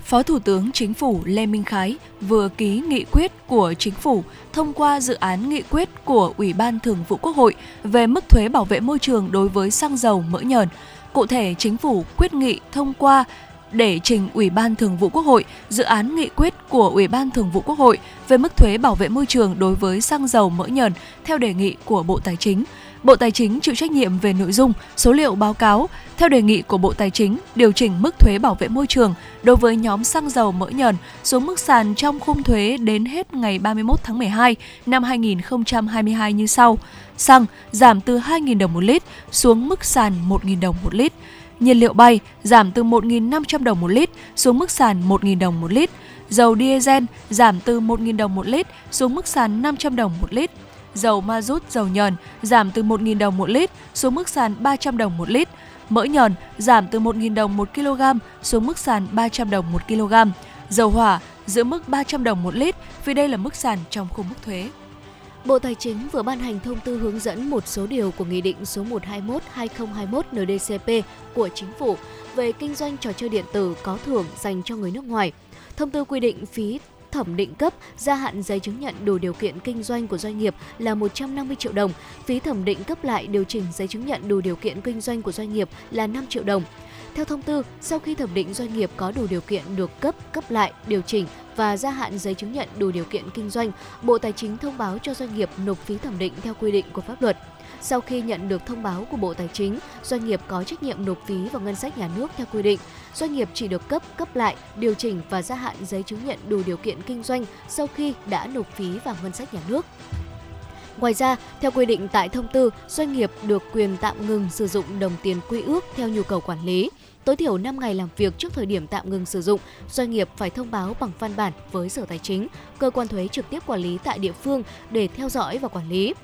Phó Thủ tướng Chính phủ Lê Minh Khái vừa ký nghị quyết của Chính phủ thông qua dự án nghị quyết của Ủy ban Thường vụ Quốc hội về mức thuế bảo vệ môi trường đối với xăng dầu mỡ nhờn. Cụ thể, Chính phủ quyết nghị thông qua để trình Ủy ban Thường vụ Quốc hội dự án nghị quyết của Ủy ban Thường vụ Quốc hội về mức thuế bảo vệ môi trường đối với xăng dầu mỡ nhờn theo đề nghị của Bộ Tài chính. Bộ Tài chính chịu trách nhiệm về nội dung, số liệu báo cáo theo đề nghị của Bộ Tài chính điều chỉnh mức thuế bảo vệ môi trường đối với nhóm xăng dầu mỡ nhờn xuống mức sàn trong khung thuế đến hết ngày 31 tháng 12 năm 2022 như sau. Xăng giảm từ 2.000 đồng một lít xuống mức sàn 1.000 đồng một lít. Nhiên liệu bay giảm từ 1.500 đồng một lít xuống mức sàn 1.000 đồng một lít. Dầu diesel giảm từ 1.000 đồng một lít xuống mức sàn 500 đồng một lít dầu ma rút dầu nhờn giảm từ 1.000 đồng một lít xuống mức sàn 300 đồng một lít, mỡ nhờn giảm từ 1.000 đồng một kg xuống mức sàn 300 đồng một kg, dầu hỏa giữ mức 300 đồng một lít vì đây là mức sàn trong khung mức thuế. Bộ Tài chính vừa ban hành thông tư hướng dẫn một số điều của Nghị định số 121-2021 NDCP của Chính phủ về kinh doanh trò chơi điện tử có thưởng dành cho người nước ngoài. Thông tư quy định phí thẩm định cấp gia hạn giấy chứng nhận đủ điều kiện kinh doanh của doanh nghiệp là 150 triệu đồng, phí thẩm định cấp lại điều chỉnh giấy chứng nhận đủ điều kiện kinh doanh của doanh nghiệp là 5 triệu đồng. Theo thông tư, sau khi thẩm định doanh nghiệp có đủ điều kiện được cấp, cấp lại, điều chỉnh và gia hạn giấy chứng nhận đủ điều kiện kinh doanh, Bộ Tài chính thông báo cho doanh nghiệp nộp phí thẩm định theo quy định của pháp luật. Sau khi nhận được thông báo của Bộ Tài chính, doanh nghiệp có trách nhiệm nộp phí vào ngân sách nhà nước theo quy định. Doanh nghiệp chỉ được cấp, cấp lại, điều chỉnh và gia hạn giấy chứng nhận đủ điều kiện kinh doanh sau khi đã nộp phí vào ngân sách nhà nước. Ngoài ra, theo quy định tại thông tư, doanh nghiệp được quyền tạm ngừng sử dụng đồng tiền quy ước theo nhu cầu quản lý. Tối thiểu 5 ngày làm việc trước thời điểm tạm ngừng sử dụng, doanh nghiệp phải thông báo bằng văn bản với Sở Tài chính, cơ quan thuế trực tiếp quản lý tại địa phương để theo dõi và quản lý.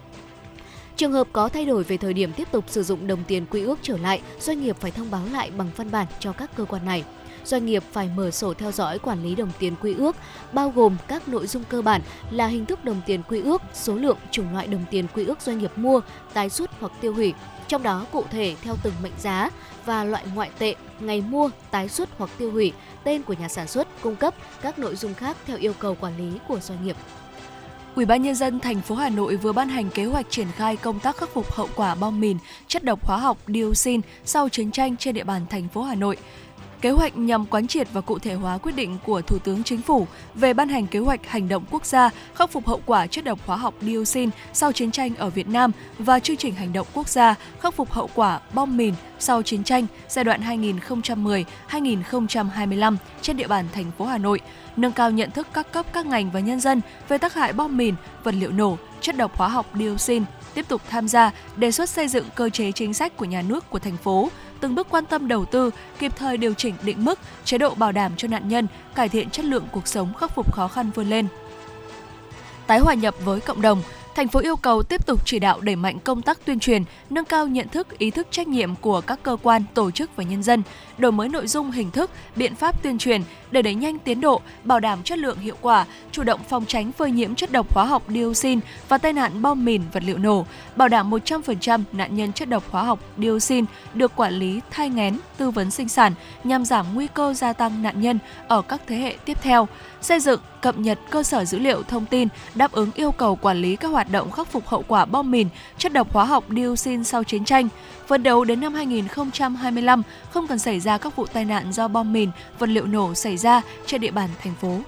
Trường hợp có thay đổi về thời điểm tiếp tục sử dụng đồng tiền quy ước trở lại, doanh nghiệp phải thông báo lại bằng văn bản cho các cơ quan này. Doanh nghiệp phải mở sổ theo dõi quản lý đồng tiền quy ước, bao gồm các nội dung cơ bản là hình thức đồng tiền quy ước, số lượng, chủng loại đồng tiền quy ước doanh nghiệp mua, tái xuất hoặc tiêu hủy, trong đó cụ thể theo từng mệnh giá và loại ngoại tệ, ngày mua, tái xuất hoặc tiêu hủy, tên của nhà sản xuất, cung cấp, các nội dung khác theo yêu cầu quản lý của doanh nghiệp. Ủy ban nhân dân thành phố Hà Nội vừa ban hành kế hoạch triển khai công tác khắc phục hậu quả bom mìn, chất độc hóa học dioxin sau chiến tranh trên địa bàn thành phố Hà Nội. Kế hoạch nhằm quán triệt và cụ thể hóa quyết định của Thủ tướng Chính phủ về ban hành kế hoạch hành động quốc gia khắc phục hậu quả chất độc hóa học dioxin sau chiến tranh ở Việt Nam và chương trình hành động quốc gia khắc phục hậu quả bom mìn sau chiến tranh giai đoạn 2010-2025 trên địa bàn thành phố Hà Nội, nâng cao nhận thức các cấp các ngành và nhân dân về tác hại bom mìn, vật liệu nổ, chất độc hóa học dioxin, tiếp tục tham gia đề xuất xây dựng cơ chế chính sách của nhà nước của thành phố từng bước quan tâm đầu tư, kịp thời điều chỉnh định mức, chế độ bảo đảm cho nạn nhân, cải thiện chất lượng cuộc sống, khắc phục khó khăn vươn lên. Tái hòa nhập với cộng đồng, thành phố yêu cầu tiếp tục chỉ đạo đẩy mạnh công tác tuyên truyền, nâng cao nhận thức, ý thức trách nhiệm của các cơ quan, tổ chức và nhân dân, đổi mới nội dung, hình thức, biện pháp tuyên truyền để đẩy nhanh tiến độ, bảo đảm chất lượng hiệu quả, chủ động phòng tránh phơi nhiễm chất độc hóa học dioxin và tai nạn bom mìn vật liệu nổ, bảo đảm 100% nạn nhân chất độc hóa học dioxin được quản lý thai nghén, tư vấn sinh sản nhằm giảm nguy cơ gia tăng nạn nhân ở các thế hệ tiếp theo, xây dựng cập nhật cơ sở dữ liệu thông tin đáp ứng yêu cầu quản lý các hoạt động khắc phục hậu quả bom mìn, chất độc hóa học dioxin sau chiến tranh. Phấn đấu đến năm 2025 không cần xảy ra các vụ tai nạn do bom mìn, vật liệu nổ xảy ra trên địa bàn thành phố.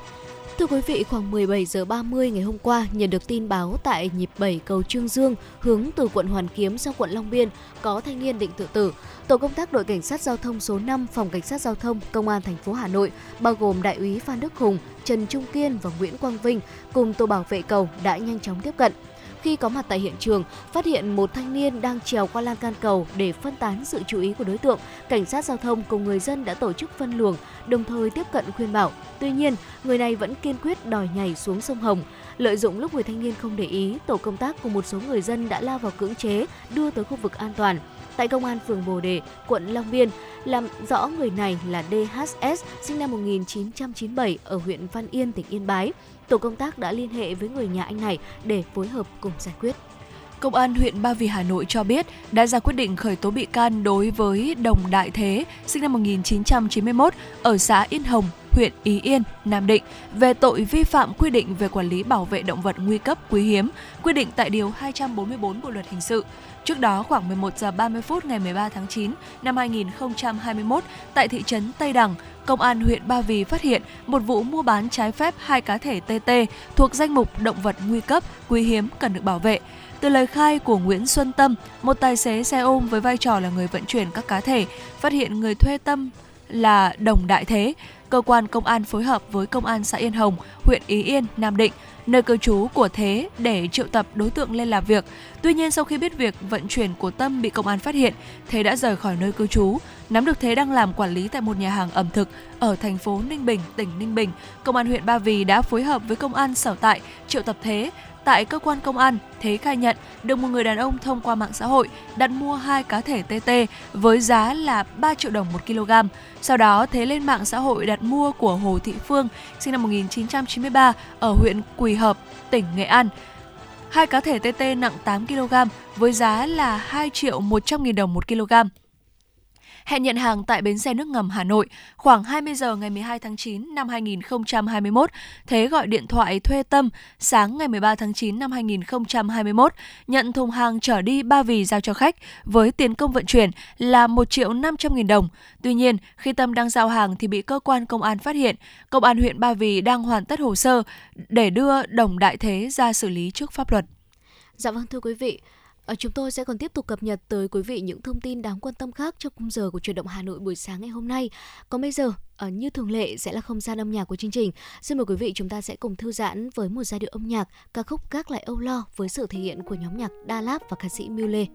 Thưa quý vị, khoảng 17 giờ 30 ngày hôm qua, nhận được tin báo tại nhịp 7 cầu Trương Dương, hướng từ quận Hoàn Kiếm sang quận Long Biên, có thanh niên định tự tử. Tổ công tác đội cảnh sát giao thông số 5 phòng cảnh sát giao thông công an thành phố Hà Nội, bao gồm đại úy Phan Đức Hùng, Trần Trung Kiên và Nguyễn Quang Vinh cùng tổ bảo vệ cầu đã nhanh chóng tiếp cận. Khi có mặt tại hiện trường, phát hiện một thanh niên đang trèo qua lan can cầu để phân tán sự chú ý của đối tượng, cảnh sát giao thông cùng người dân đã tổ chức phân luồng, đồng thời tiếp cận khuyên bảo. Tuy nhiên, người này vẫn kiên quyết đòi nhảy xuống sông Hồng. Lợi dụng lúc người thanh niên không để ý, tổ công tác cùng một số người dân đã lao vào cưỡng chế, đưa tới khu vực an toàn. Tại công an phường Bồ Đề, quận Long Biên, làm rõ người này là DHS, sinh năm 1997 ở huyện Văn Yên, tỉnh Yên Bái. Tổ công tác đã liên hệ với người nhà anh này để phối hợp cùng giải quyết. Công an huyện Ba Vì Hà Nội cho biết đã ra quyết định khởi tố bị can đối với Đồng Đại Thế, sinh năm 1991, ở xã Yên Hồng, huyện Ý Yên, Nam Định về tội vi phạm quy định về quản lý bảo vệ động vật nguy cấp quý hiếm, quy định tại điều 244 Bộ luật hình sự. Trước đó khoảng 11 giờ 30 phút ngày 13 tháng 9 năm 2021 tại thị trấn Tây Đằng, Công an huyện Ba Vì phát hiện một vụ mua bán trái phép hai cá thể TT thuộc danh mục động vật nguy cấp, quý hiếm cần được bảo vệ. Từ lời khai của Nguyễn Xuân Tâm, một tài xế xe ôm với vai trò là người vận chuyển các cá thể, phát hiện người thuê Tâm là Đồng Đại Thế, cơ quan công an phối hợp với công an xã Yên Hồng, huyện Ý Yên, Nam Định, nơi cư trú của Thế để triệu tập đối tượng lên làm việc. Tuy nhiên sau khi biết việc vận chuyển của Tâm bị công an phát hiện, Thế đã rời khỏi nơi cư trú. Nắm được Thế đang làm quản lý tại một nhà hàng ẩm thực ở thành phố Ninh Bình, tỉnh Ninh Bình, công an huyện Ba Vì đã phối hợp với công an sở tại triệu tập Thế Tại cơ quan công an, Thế khai nhận được một người đàn ông thông qua mạng xã hội đặt mua hai cá thể TT với giá là 3 triệu đồng một kg. Sau đó, Thế lên mạng xã hội đặt mua của Hồ Thị Phương, sinh năm 1993, ở huyện Quỳ Hợp, tỉnh Nghệ An. Hai cá thể TT nặng 8 kg với giá là 2 triệu 100 nghìn đồng một kg hẹn nhận hàng tại bến xe nước ngầm Hà Nội. Khoảng 20 giờ ngày 12 tháng 9 năm 2021, Thế gọi điện thoại thuê Tâm sáng ngày 13 tháng 9 năm 2021, nhận thùng hàng trở đi Ba Vì giao cho khách với tiền công vận chuyển là 1 triệu 500 nghìn đồng. Tuy nhiên, khi Tâm đang giao hàng thì bị cơ quan công an phát hiện. Công an huyện Ba Vì đang hoàn tất hồ sơ để đưa Đồng Đại Thế ra xử lý trước pháp luật. Dạ vâng thưa quý vị, Ờ, chúng tôi sẽ còn tiếp tục cập nhật tới quý vị những thông tin đáng quan tâm khác trong khung giờ của truyền động Hà Nội buổi sáng ngày hôm nay. Còn bây giờ, ở như thường lệ sẽ là không gian âm nhạc của chương trình. Xin mời quý vị chúng ta sẽ cùng thư giãn với một giai điệu âm nhạc ca khúc Gác lại âu lo với sự thể hiện của nhóm nhạc Đa Láp và ca sĩ Miu Lê.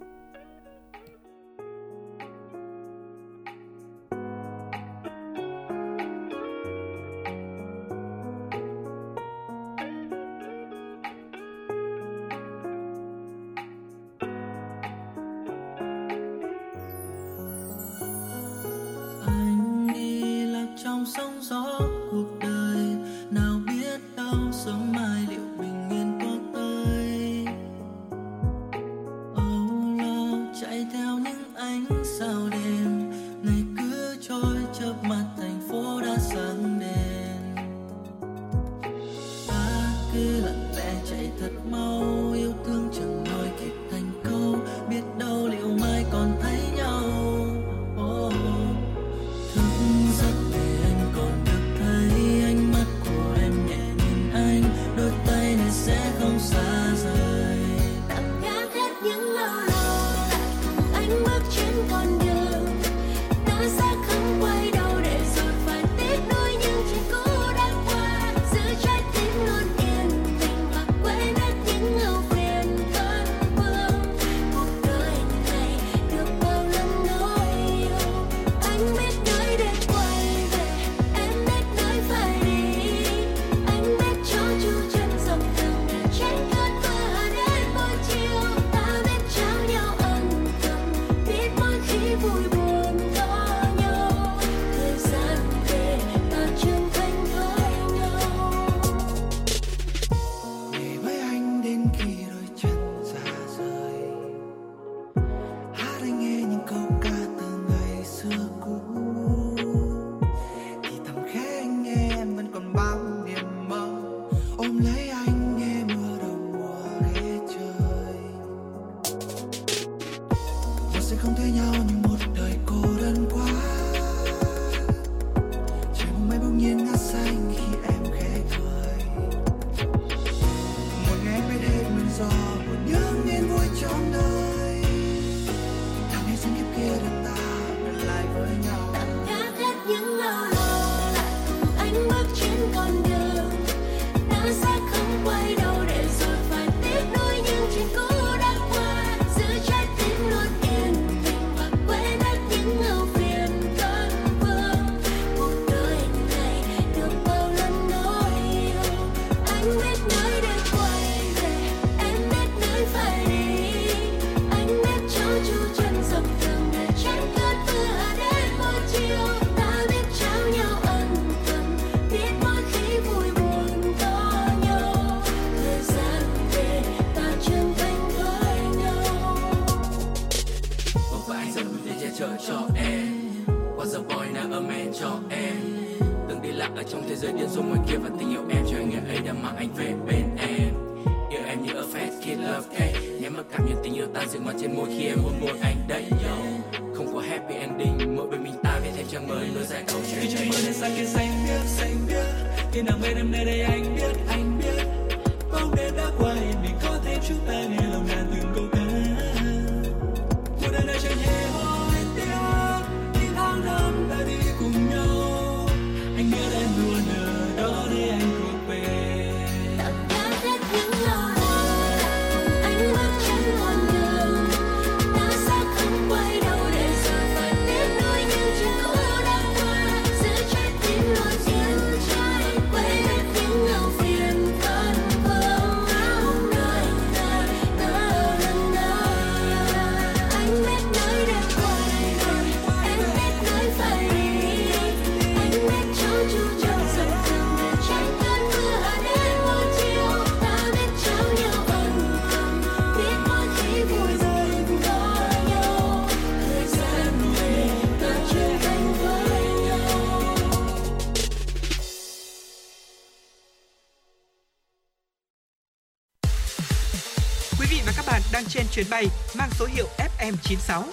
Chuyến bay mang số hiệu FM96.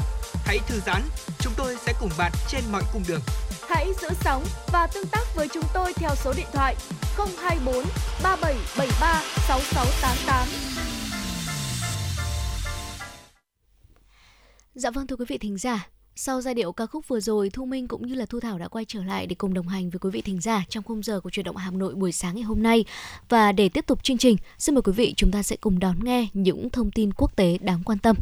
Hãy thư giãn, chúng tôi sẽ cùng bạn trên mọi cung đường. Hãy giữ sóng và tương tác với chúng tôi theo số điện thoại 024 3773 6688. Dạ vâng thưa quý vị thính giả, sau giai điệu ca khúc vừa rồi, Thu Minh cũng như là Thu Thảo đã quay trở lại để cùng đồng hành với quý vị thính giả trong khung giờ của truyền động Hà Nội buổi sáng ngày hôm nay. Và để tiếp tục chương trình, xin mời quý vị chúng ta sẽ cùng đón nghe những thông tin quốc tế đáng quan tâm.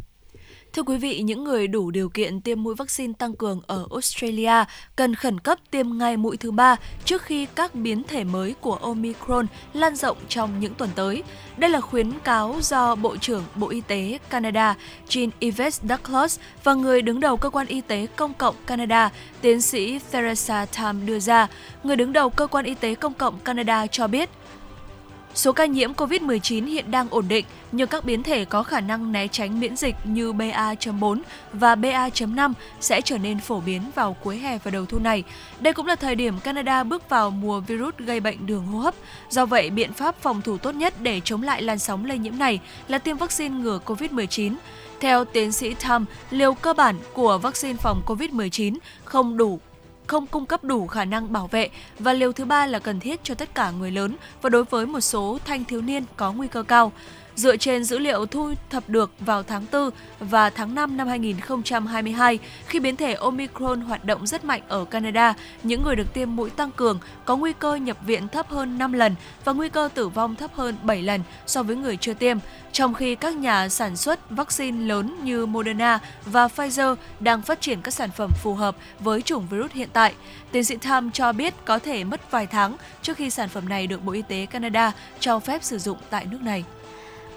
Thưa quý vị, những người đủ điều kiện tiêm mũi vaccine tăng cường ở Australia cần khẩn cấp tiêm ngay mũi thứ ba trước khi các biến thể mới của Omicron lan rộng trong những tuần tới. Đây là khuyến cáo do Bộ trưởng Bộ Y tế Canada Jean-Yves Douglas và người đứng đầu cơ quan y tế công cộng Canada, tiến sĩ Theresa Tam đưa ra. Người đứng đầu cơ quan y tế công cộng Canada cho biết Số ca nhiễm COVID-19 hiện đang ổn định, nhưng các biến thể có khả năng né tránh miễn dịch như BA.4 và BA.5 sẽ trở nên phổ biến vào cuối hè và đầu thu này. Đây cũng là thời điểm Canada bước vào mùa virus gây bệnh đường hô hấp. Do vậy, biện pháp phòng thủ tốt nhất để chống lại làn sóng lây nhiễm này là tiêm vaccine ngừa COVID-19. Theo tiến sĩ Tham, liều cơ bản của vaccine phòng COVID-19 không đủ không cung cấp đủ khả năng bảo vệ và liều thứ ba là cần thiết cho tất cả người lớn và đối với một số thanh thiếu niên có nguy cơ cao. Dựa trên dữ liệu thu thập được vào tháng 4 và tháng 5 năm 2022, khi biến thể Omicron hoạt động rất mạnh ở Canada, những người được tiêm mũi tăng cường có nguy cơ nhập viện thấp hơn 5 lần và nguy cơ tử vong thấp hơn 7 lần so với người chưa tiêm, trong khi các nhà sản xuất vaccine lớn như Moderna và Pfizer đang phát triển các sản phẩm phù hợp với chủng virus hiện tại. Tiến sĩ Tham cho biết có thể mất vài tháng trước khi sản phẩm này được Bộ Y tế Canada cho phép sử dụng tại nước này.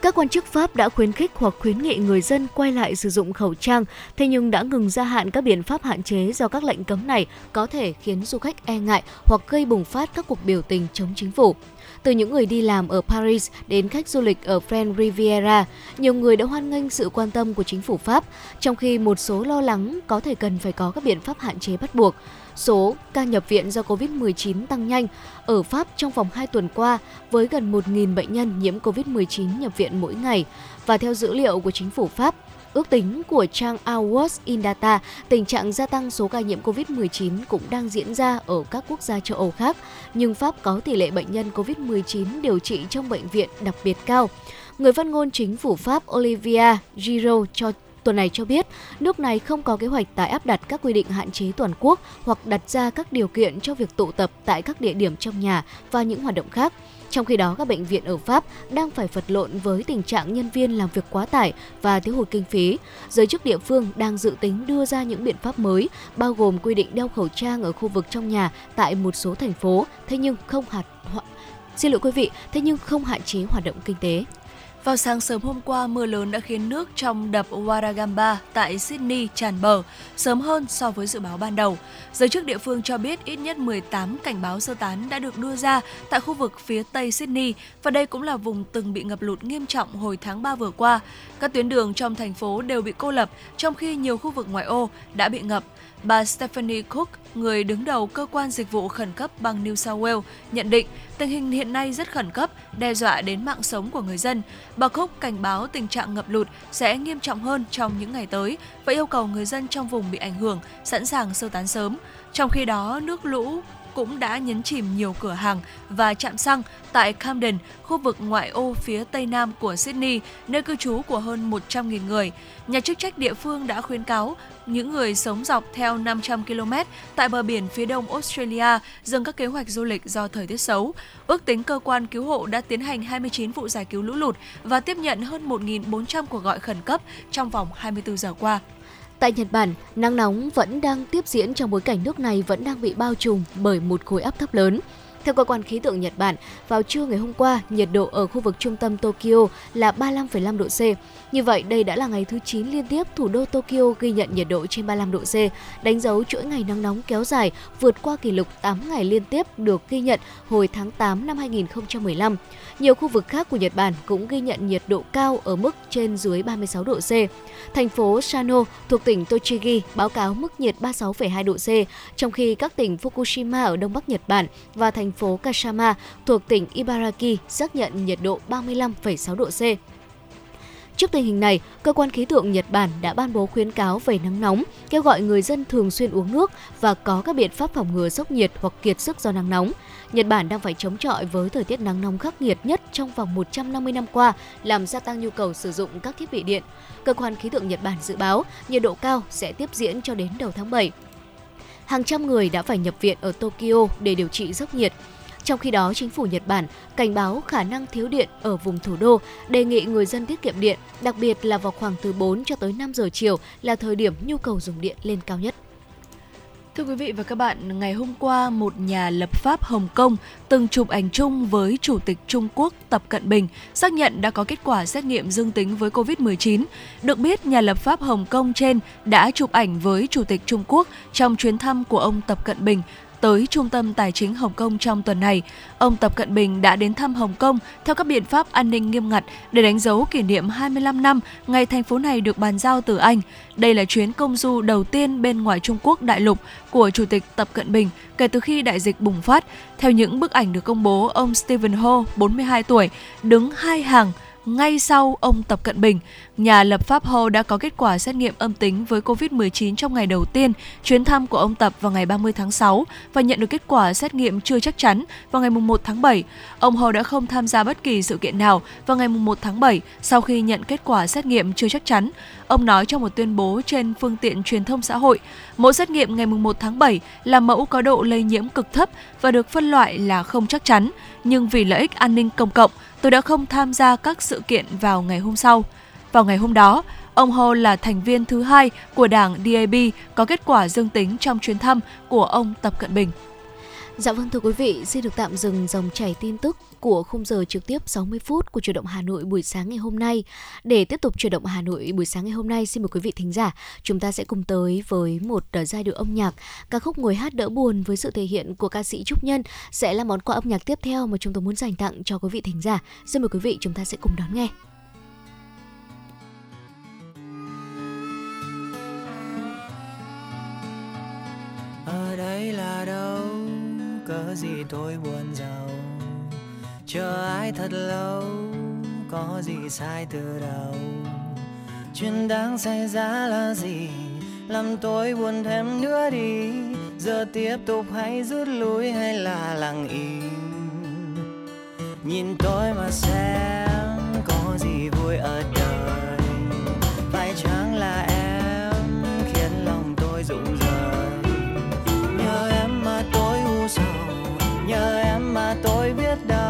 Các quan chức Pháp đã khuyến khích hoặc khuyến nghị người dân quay lại sử dụng khẩu trang, thế nhưng đã ngừng gia hạn các biện pháp hạn chế do các lệnh cấm này có thể khiến du khách e ngại hoặc gây bùng phát các cuộc biểu tình chống chính phủ. Từ những người đi làm ở Paris đến khách du lịch ở French Riviera, nhiều người đã hoan nghênh sự quan tâm của chính phủ Pháp, trong khi một số lo lắng có thể cần phải có các biện pháp hạn chế bắt buộc. Số ca nhập viện do COVID-19 tăng nhanh ở Pháp trong vòng 2 tuần qua với gần 1.000 bệnh nhân nhiễm COVID-19 nhập viện mỗi ngày. Và theo dữ liệu của chính phủ Pháp, ước tính của trang Awards in Data, tình trạng gia tăng số ca nhiễm COVID-19 cũng đang diễn ra ở các quốc gia châu Âu khác, nhưng Pháp có tỷ lệ bệnh nhân COVID-19 điều trị trong bệnh viện đặc biệt cao. Người phát ngôn chính phủ Pháp Olivia Giraud cho tuần này cho biết nước này không có kế hoạch tái áp đặt các quy định hạn chế toàn quốc hoặc đặt ra các điều kiện cho việc tụ tập tại các địa điểm trong nhà và những hoạt động khác. Trong khi đó, các bệnh viện ở Pháp đang phải vật lộn với tình trạng nhân viên làm việc quá tải và thiếu hụt kinh phí. Giới chức địa phương đang dự tính đưa ra những biện pháp mới, bao gồm quy định đeo khẩu trang ở khu vực trong nhà tại một số thành phố, thế nhưng không hạt Xin lỗi quý vị, thế nhưng không hạn chế hoạt động kinh tế. Vào sáng sớm hôm qua, mưa lớn đã khiến nước trong đập Waragamba tại Sydney tràn bờ, sớm hơn so với dự báo ban đầu. Giới chức địa phương cho biết ít nhất 18 cảnh báo sơ tán đã được đưa ra tại khu vực phía tây Sydney và đây cũng là vùng từng bị ngập lụt nghiêm trọng hồi tháng 3 vừa qua. Các tuyến đường trong thành phố đều bị cô lập, trong khi nhiều khu vực ngoại ô đã bị ngập. Bà Stephanie Cook, người đứng đầu cơ quan dịch vụ khẩn cấp bang New South Wales, nhận định tình hình hiện nay rất khẩn cấp, đe dọa đến mạng sống của người dân. Bà Cook cảnh báo tình trạng ngập lụt sẽ nghiêm trọng hơn trong những ngày tới và yêu cầu người dân trong vùng bị ảnh hưởng sẵn sàng sơ tán sớm. Trong khi đó, nước lũ cũng đã nhấn chìm nhiều cửa hàng và trạm xăng tại Camden, khu vực ngoại ô phía tây nam của Sydney, nơi cư trú của hơn 100.000 người. Nhà chức trách địa phương đã khuyến cáo những người sống dọc theo 500 km tại bờ biển phía đông Australia dừng các kế hoạch du lịch do thời tiết xấu. Ước tính cơ quan cứu hộ đã tiến hành 29 vụ giải cứu lũ lụt và tiếp nhận hơn 1.400 cuộc gọi khẩn cấp trong vòng 24 giờ qua. Tại Nhật Bản, nắng nóng vẫn đang tiếp diễn trong bối cảnh nước này vẫn đang bị bao trùm bởi một khối áp thấp lớn. Theo cơ quan khí tượng Nhật Bản, vào trưa ngày hôm qua, nhiệt độ ở khu vực trung tâm Tokyo là 35,5 độ C. Như vậy, đây đã là ngày thứ 9 liên tiếp thủ đô Tokyo ghi nhận nhiệt độ trên 35 độ C, đánh dấu chuỗi ngày nắng nóng kéo dài vượt qua kỷ lục 8 ngày liên tiếp được ghi nhận hồi tháng 8 năm 2015. Nhiều khu vực khác của Nhật Bản cũng ghi nhận nhiệt độ cao ở mức trên dưới 36 độ C. Thành phố Sano thuộc tỉnh Tochigi báo cáo mức nhiệt 36,2 độ C, trong khi các tỉnh Fukushima ở đông bắc Nhật Bản và thành phố Kashama thuộc tỉnh Ibaraki xác nhận nhiệt độ 35,6 độ C. Trước tình hình này, cơ quan khí tượng Nhật Bản đã ban bố khuyến cáo về nắng nóng, kêu gọi người dân thường xuyên uống nước và có các biện pháp phòng ngừa sốc nhiệt hoặc kiệt sức do nắng nóng. Nhật Bản đang phải chống chọi với thời tiết nắng nóng khắc nghiệt nhất trong vòng 150 năm qua, làm gia tăng nhu cầu sử dụng các thiết bị điện. Cơ quan khí tượng Nhật Bản dự báo nhiệt độ cao sẽ tiếp diễn cho đến đầu tháng 7. Hàng trăm người đã phải nhập viện ở Tokyo để điều trị sốc nhiệt. Trong khi đó, chính phủ Nhật Bản cảnh báo khả năng thiếu điện ở vùng thủ đô, đề nghị người dân tiết kiệm điện, đặc biệt là vào khoảng từ 4 cho tới 5 giờ chiều là thời điểm nhu cầu dùng điện lên cao nhất. Thưa quý vị và các bạn, ngày hôm qua, một nhà lập pháp Hồng Kông từng chụp ảnh chung với Chủ tịch Trung Quốc Tập Cận Bình xác nhận đã có kết quả xét nghiệm dương tính với COVID-19. Được biết, nhà lập pháp Hồng Kông trên đã chụp ảnh với Chủ tịch Trung Quốc trong chuyến thăm của ông Tập Cận Bình tới Trung tâm Tài chính Hồng Kông trong tuần này. Ông Tập Cận Bình đã đến thăm Hồng Kông theo các biện pháp an ninh nghiêm ngặt để đánh dấu kỷ niệm 25 năm ngày thành phố này được bàn giao từ Anh. Đây là chuyến công du đầu tiên bên ngoài Trung Quốc đại lục của Chủ tịch Tập Cận Bình kể từ khi đại dịch bùng phát. Theo những bức ảnh được công bố, ông Stephen Ho, 42 tuổi, đứng hai hàng ngay sau ông Tập Cận Bình, nhà lập pháp Ho đã có kết quả xét nghiệm âm tính với COVID-19 trong ngày đầu tiên chuyến thăm của ông Tập vào ngày 30 tháng 6 và nhận được kết quả xét nghiệm chưa chắc chắn vào ngày 1 tháng 7. Ông Ho đã không tham gia bất kỳ sự kiện nào vào ngày 1 tháng 7 sau khi nhận kết quả xét nghiệm chưa chắc chắn. Ông nói trong một tuyên bố trên phương tiện truyền thông xã hội, mẫu xét nghiệm ngày 1 tháng 7 là mẫu có độ lây nhiễm cực thấp và được phân loại là không chắc chắn, nhưng vì lợi ích an ninh công cộng, tôi đã không tham gia các sự kiện vào ngày hôm sau. Vào ngày hôm đó, ông Ho là thành viên thứ hai của đảng DAB có kết quả dương tính trong chuyến thăm của ông Tập Cận Bình. Dạ vâng thưa quý vị, xin được tạm dừng dòng chảy tin tức của khung giờ trực tiếp 60 phút của chuyển động Hà Nội buổi sáng ngày hôm nay. Để tiếp tục chuyển động Hà Nội buổi sáng ngày hôm nay, xin mời quý vị thính giả, chúng ta sẽ cùng tới với một ờ, giai điệu âm nhạc ca khúc Ngồi hát đỡ buồn với sự thể hiện của ca sĩ Trúc Nhân sẽ là món quà âm nhạc tiếp theo mà chúng tôi muốn dành tặng cho quý vị thính giả. Xin mời quý vị chúng ta sẽ cùng đón nghe. ở đây là đâu cớ gì tôi buồn giàu? Chờ ai thật lâu, có gì sai từ đầu? Chuyện đang xảy ra là gì? Làm tôi buồn thêm nữa đi. Giờ tiếp tục hay rút lui hay là lặng im? Nhìn tôi mà xem có gì vui ở đời tôi biết đâu.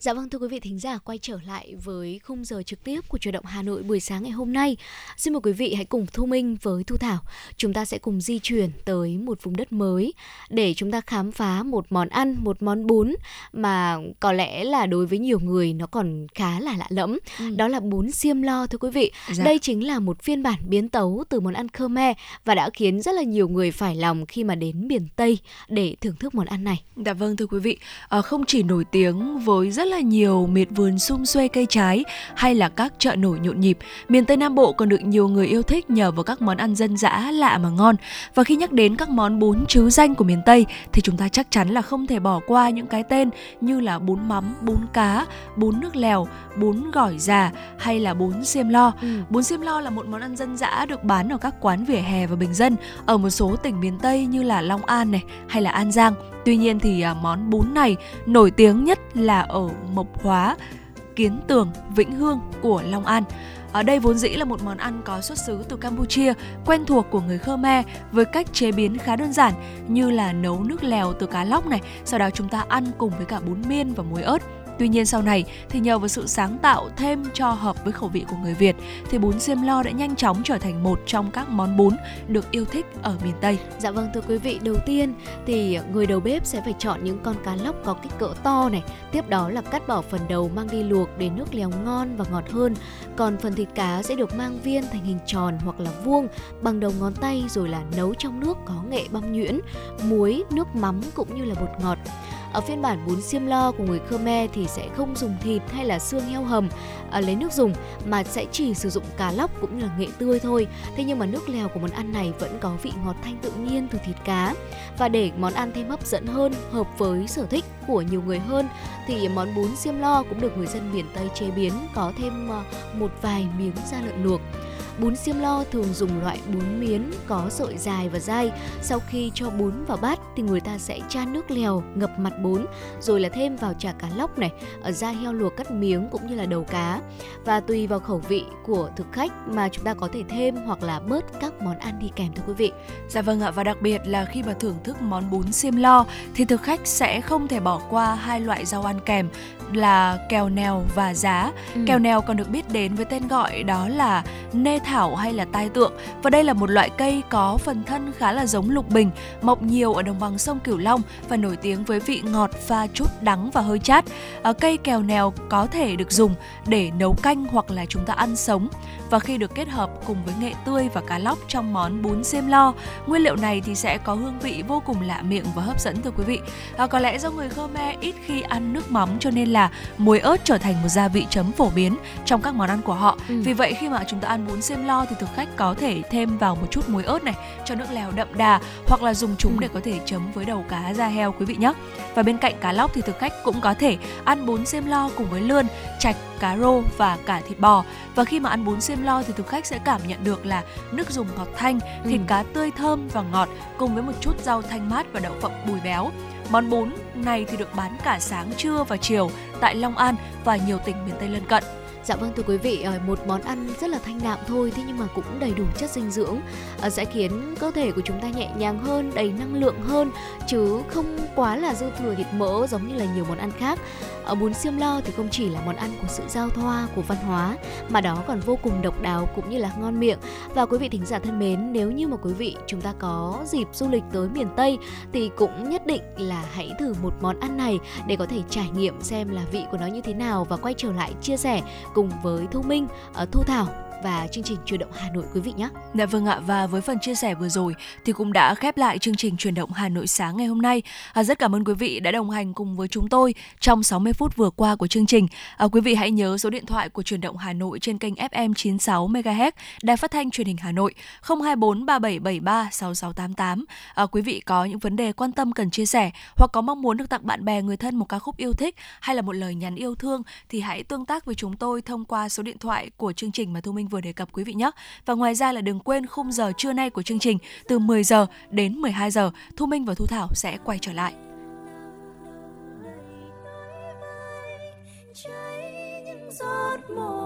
Dạ vâng thưa quý vị thính giả quay trở lại với khung giờ trực tiếp của chuyển động Hà Nội buổi sáng ngày hôm nay. Xin mời quý vị hãy cùng Thu Minh với Thu Thảo. Chúng ta sẽ cùng di chuyển tới một vùng đất mới để chúng ta khám phá một món ăn, một món bún mà có lẽ là đối với nhiều người nó còn khá là lạ lẫm. Đó là bún xiêm lo thưa quý vị. Dạ. Đây chính là một phiên bản biến tấu từ món ăn Khmer và đã khiến rất là nhiều người phải lòng khi mà đến miền Tây để thưởng thức món ăn này. Dạ vâng thưa quý vị, à, không chỉ nổi tiếng với rất là nhiều miệt vườn sum xuê cây trái hay là các chợ nổi nhộn nhịp, miền Tây Nam Bộ còn được nhiều người yêu thích nhờ vào các món ăn dân dã lạ mà ngon. Và khi nhắc đến các món bún trứ danh của miền Tây thì chúng ta chắc chắn là không thể bỏ qua những cái tên như là bún mắm, bún cá, bún nước lèo, bún gỏi già hay là bún xiêm lo. Ừ. Bún xiêm lo là một món ăn dân dã được bán ở các quán vỉa hè và bình dân ở một số tỉnh miền Tây như là Long An này hay là An Giang. Tuy nhiên thì à, món bún này nổi tiếng nhất là ở Mộc Hóa, Kiến Tường, Vĩnh Hương của Long An. Ở đây vốn dĩ là một món ăn có xuất xứ từ Campuchia, quen thuộc của người Khmer với cách chế biến khá đơn giản như là nấu nước lèo từ cá lóc này, sau đó chúng ta ăn cùng với cả bún miên và muối ớt. Tuy nhiên sau này thì nhờ vào sự sáng tạo thêm cho hợp với khẩu vị của người Việt thì bún xiêm lo đã nhanh chóng trở thành một trong các món bún được yêu thích ở miền Tây. Dạ vâng thưa quý vị, đầu tiên thì người đầu bếp sẽ phải chọn những con cá lóc có kích cỡ to này, tiếp đó là cắt bỏ phần đầu mang đi luộc để nước lèo ngon và ngọt hơn. Còn phần thịt cá sẽ được mang viên thành hình tròn hoặc là vuông bằng đầu ngón tay rồi là nấu trong nước có nghệ băm nhuyễn, muối, nước mắm cũng như là bột ngọt. Ở phiên bản bún xiêm lo của người Khmer thì sẽ không dùng thịt hay là xương heo hầm à, lấy nước dùng mà sẽ chỉ sử dụng cá lóc cũng như là nghệ tươi thôi. Thế nhưng mà nước lèo của món ăn này vẫn có vị ngọt thanh tự nhiên từ thịt cá. Và để món ăn thêm hấp dẫn hơn, hợp với sở thích của nhiều người hơn thì món bún xiêm lo cũng được người dân miền Tây chế biến có thêm à, một vài miếng da lợn luộc. Bún xiêm lo thường dùng loại bún miến có sợi dài và dai. Sau khi cho bún vào bát thì người ta sẽ chan nước lèo ngập mặt bún rồi là thêm vào chả cá lóc này, ở da heo luộc cắt miếng cũng như là đầu cá. Và tùy vào khẩu vị của thực khách mà chúng ta có thể thêm hoặc là bớt các món ăn đi kèm thưa quý vị. Dạ vâng ạ và đặc biệt là khi mà thưởng thức món bún xiêm lo thì thực khách sẽ không thể bỏ qua hai loại rau ăn kèm là kèo nèo và giá. Ừ. Kèo nèo còn được biết đến với tên gọi đó là nê thảo hay là tai tượng và đây là một loại cây có phần thân khá là giống lục bình, mọc nhiều ở đồng bằng sông Cửu Long và nổi tiếng với vị ngọt pha chút đắng và hơi chát. À, cây kèo nèo có thể được dùng để nấu canh hoặc là chúng ta ăn sống và khi được kết hợp cùng với nghệ tươi và cá lóc trong món bún xiêm lo, nguyên liệu này thì sẽ có hương vị vô cùng lạ miệng và hấp dẫn thưa quý vị. À, có lẽ do người Khmer ít khi ăn nước mắm cho nên là muối ớt trở thành một gia vị chấm phổ biến trong các món ăn của họ. Ừ. Vì vậy khi mà chúng ta ăn bún xiêm lo thì thực khách có thể thêm vào một chút muối ớt này cho nước lèo đậm đà hoặc là dùng chúng Ừ. để có thể chấm với đầu cá da heo quý vị nhé. Và bên cạnh cá lóc thì thực khách cũng có thể ăn bún xiêm lo cùng với lươn, chạch, cá rô và cả thịt bò. Và khi mà ăn bún xiêm lo thì thực khách sẽ cảm nhận được là nước dùng ngọt thanh, thịt Ừ. cá tươi thơm và ngọt cùng với một chút rau thanh mát và đậu phộng bùi béo. Món bún này thì được bán cả sáng, trưa và chiều tại Long An và nhiều tỉnh miền Tây lân cận. Dạ vâng thưa quý vị, ờ, một món ăn rất là thanh đạm thôi thế nhưng mà cũng đầy đủ chất dinh dưỡng ờ, sẽ khiến cơ thể của chúng ta nhẹ nhàng hơn, đầy năng lượng hơn chứ không quá là dư thừa thịt mỡ giống như là nhiều món ăn khác. Ở bún xiêm lo thì không chỉ là món ăn của sự giao thoa của văn hóa mà đó còn vô cùng độc đáo cũng như là ngon miệng. Và quý vị thính giả thân mến, nếu như mà quý vị chúng ta có dịp du lịch tới miền Tây thì cũng nhất định là hãy thử một món ăn này để có thể trải nghiệm xem là vị của nó như thế nào và quay trở lại chia sẻ cùng cùng với Thu Minh, ở Thu Thảo và chương trình truyền động Hà Nội quý vị nhé. Dạ vâng ạ và với phần chia sẻ vừa rồi thì cũng đã khép lại chương trình truyền động Hà Nội sáng ngày hôm nay. À, rất cảm ơn quý vị đã đồng hành cùng với chúng tôi trong 60 phút vừa qua của chương trình. À, quý vị hãy nhớ số điện thoại của truyền động Hà Nội trên kênh FM 96 MHz Đài Phát thanh Truyền hình Hà Nội 024 3773 6688. À, quý vị có những vấn đề quan tâm cần chia sẻ hoặc có mong muốn được tặng bạn bè người thân một ca khúc yêu thích hay là một lời nhắn yêu thương thì hãy tương tác với chúng tôi thông qua số điện thoại của chương trình mà Thu Minh vừa đề cập quý vị nhé. Và ngoài ra là đừng quên khung giờ trưa nay của chương trình từ 10 giờ đến 12 giờ, Thu Minh và Thu Thảo sẽ quay trở lại. giọt mồ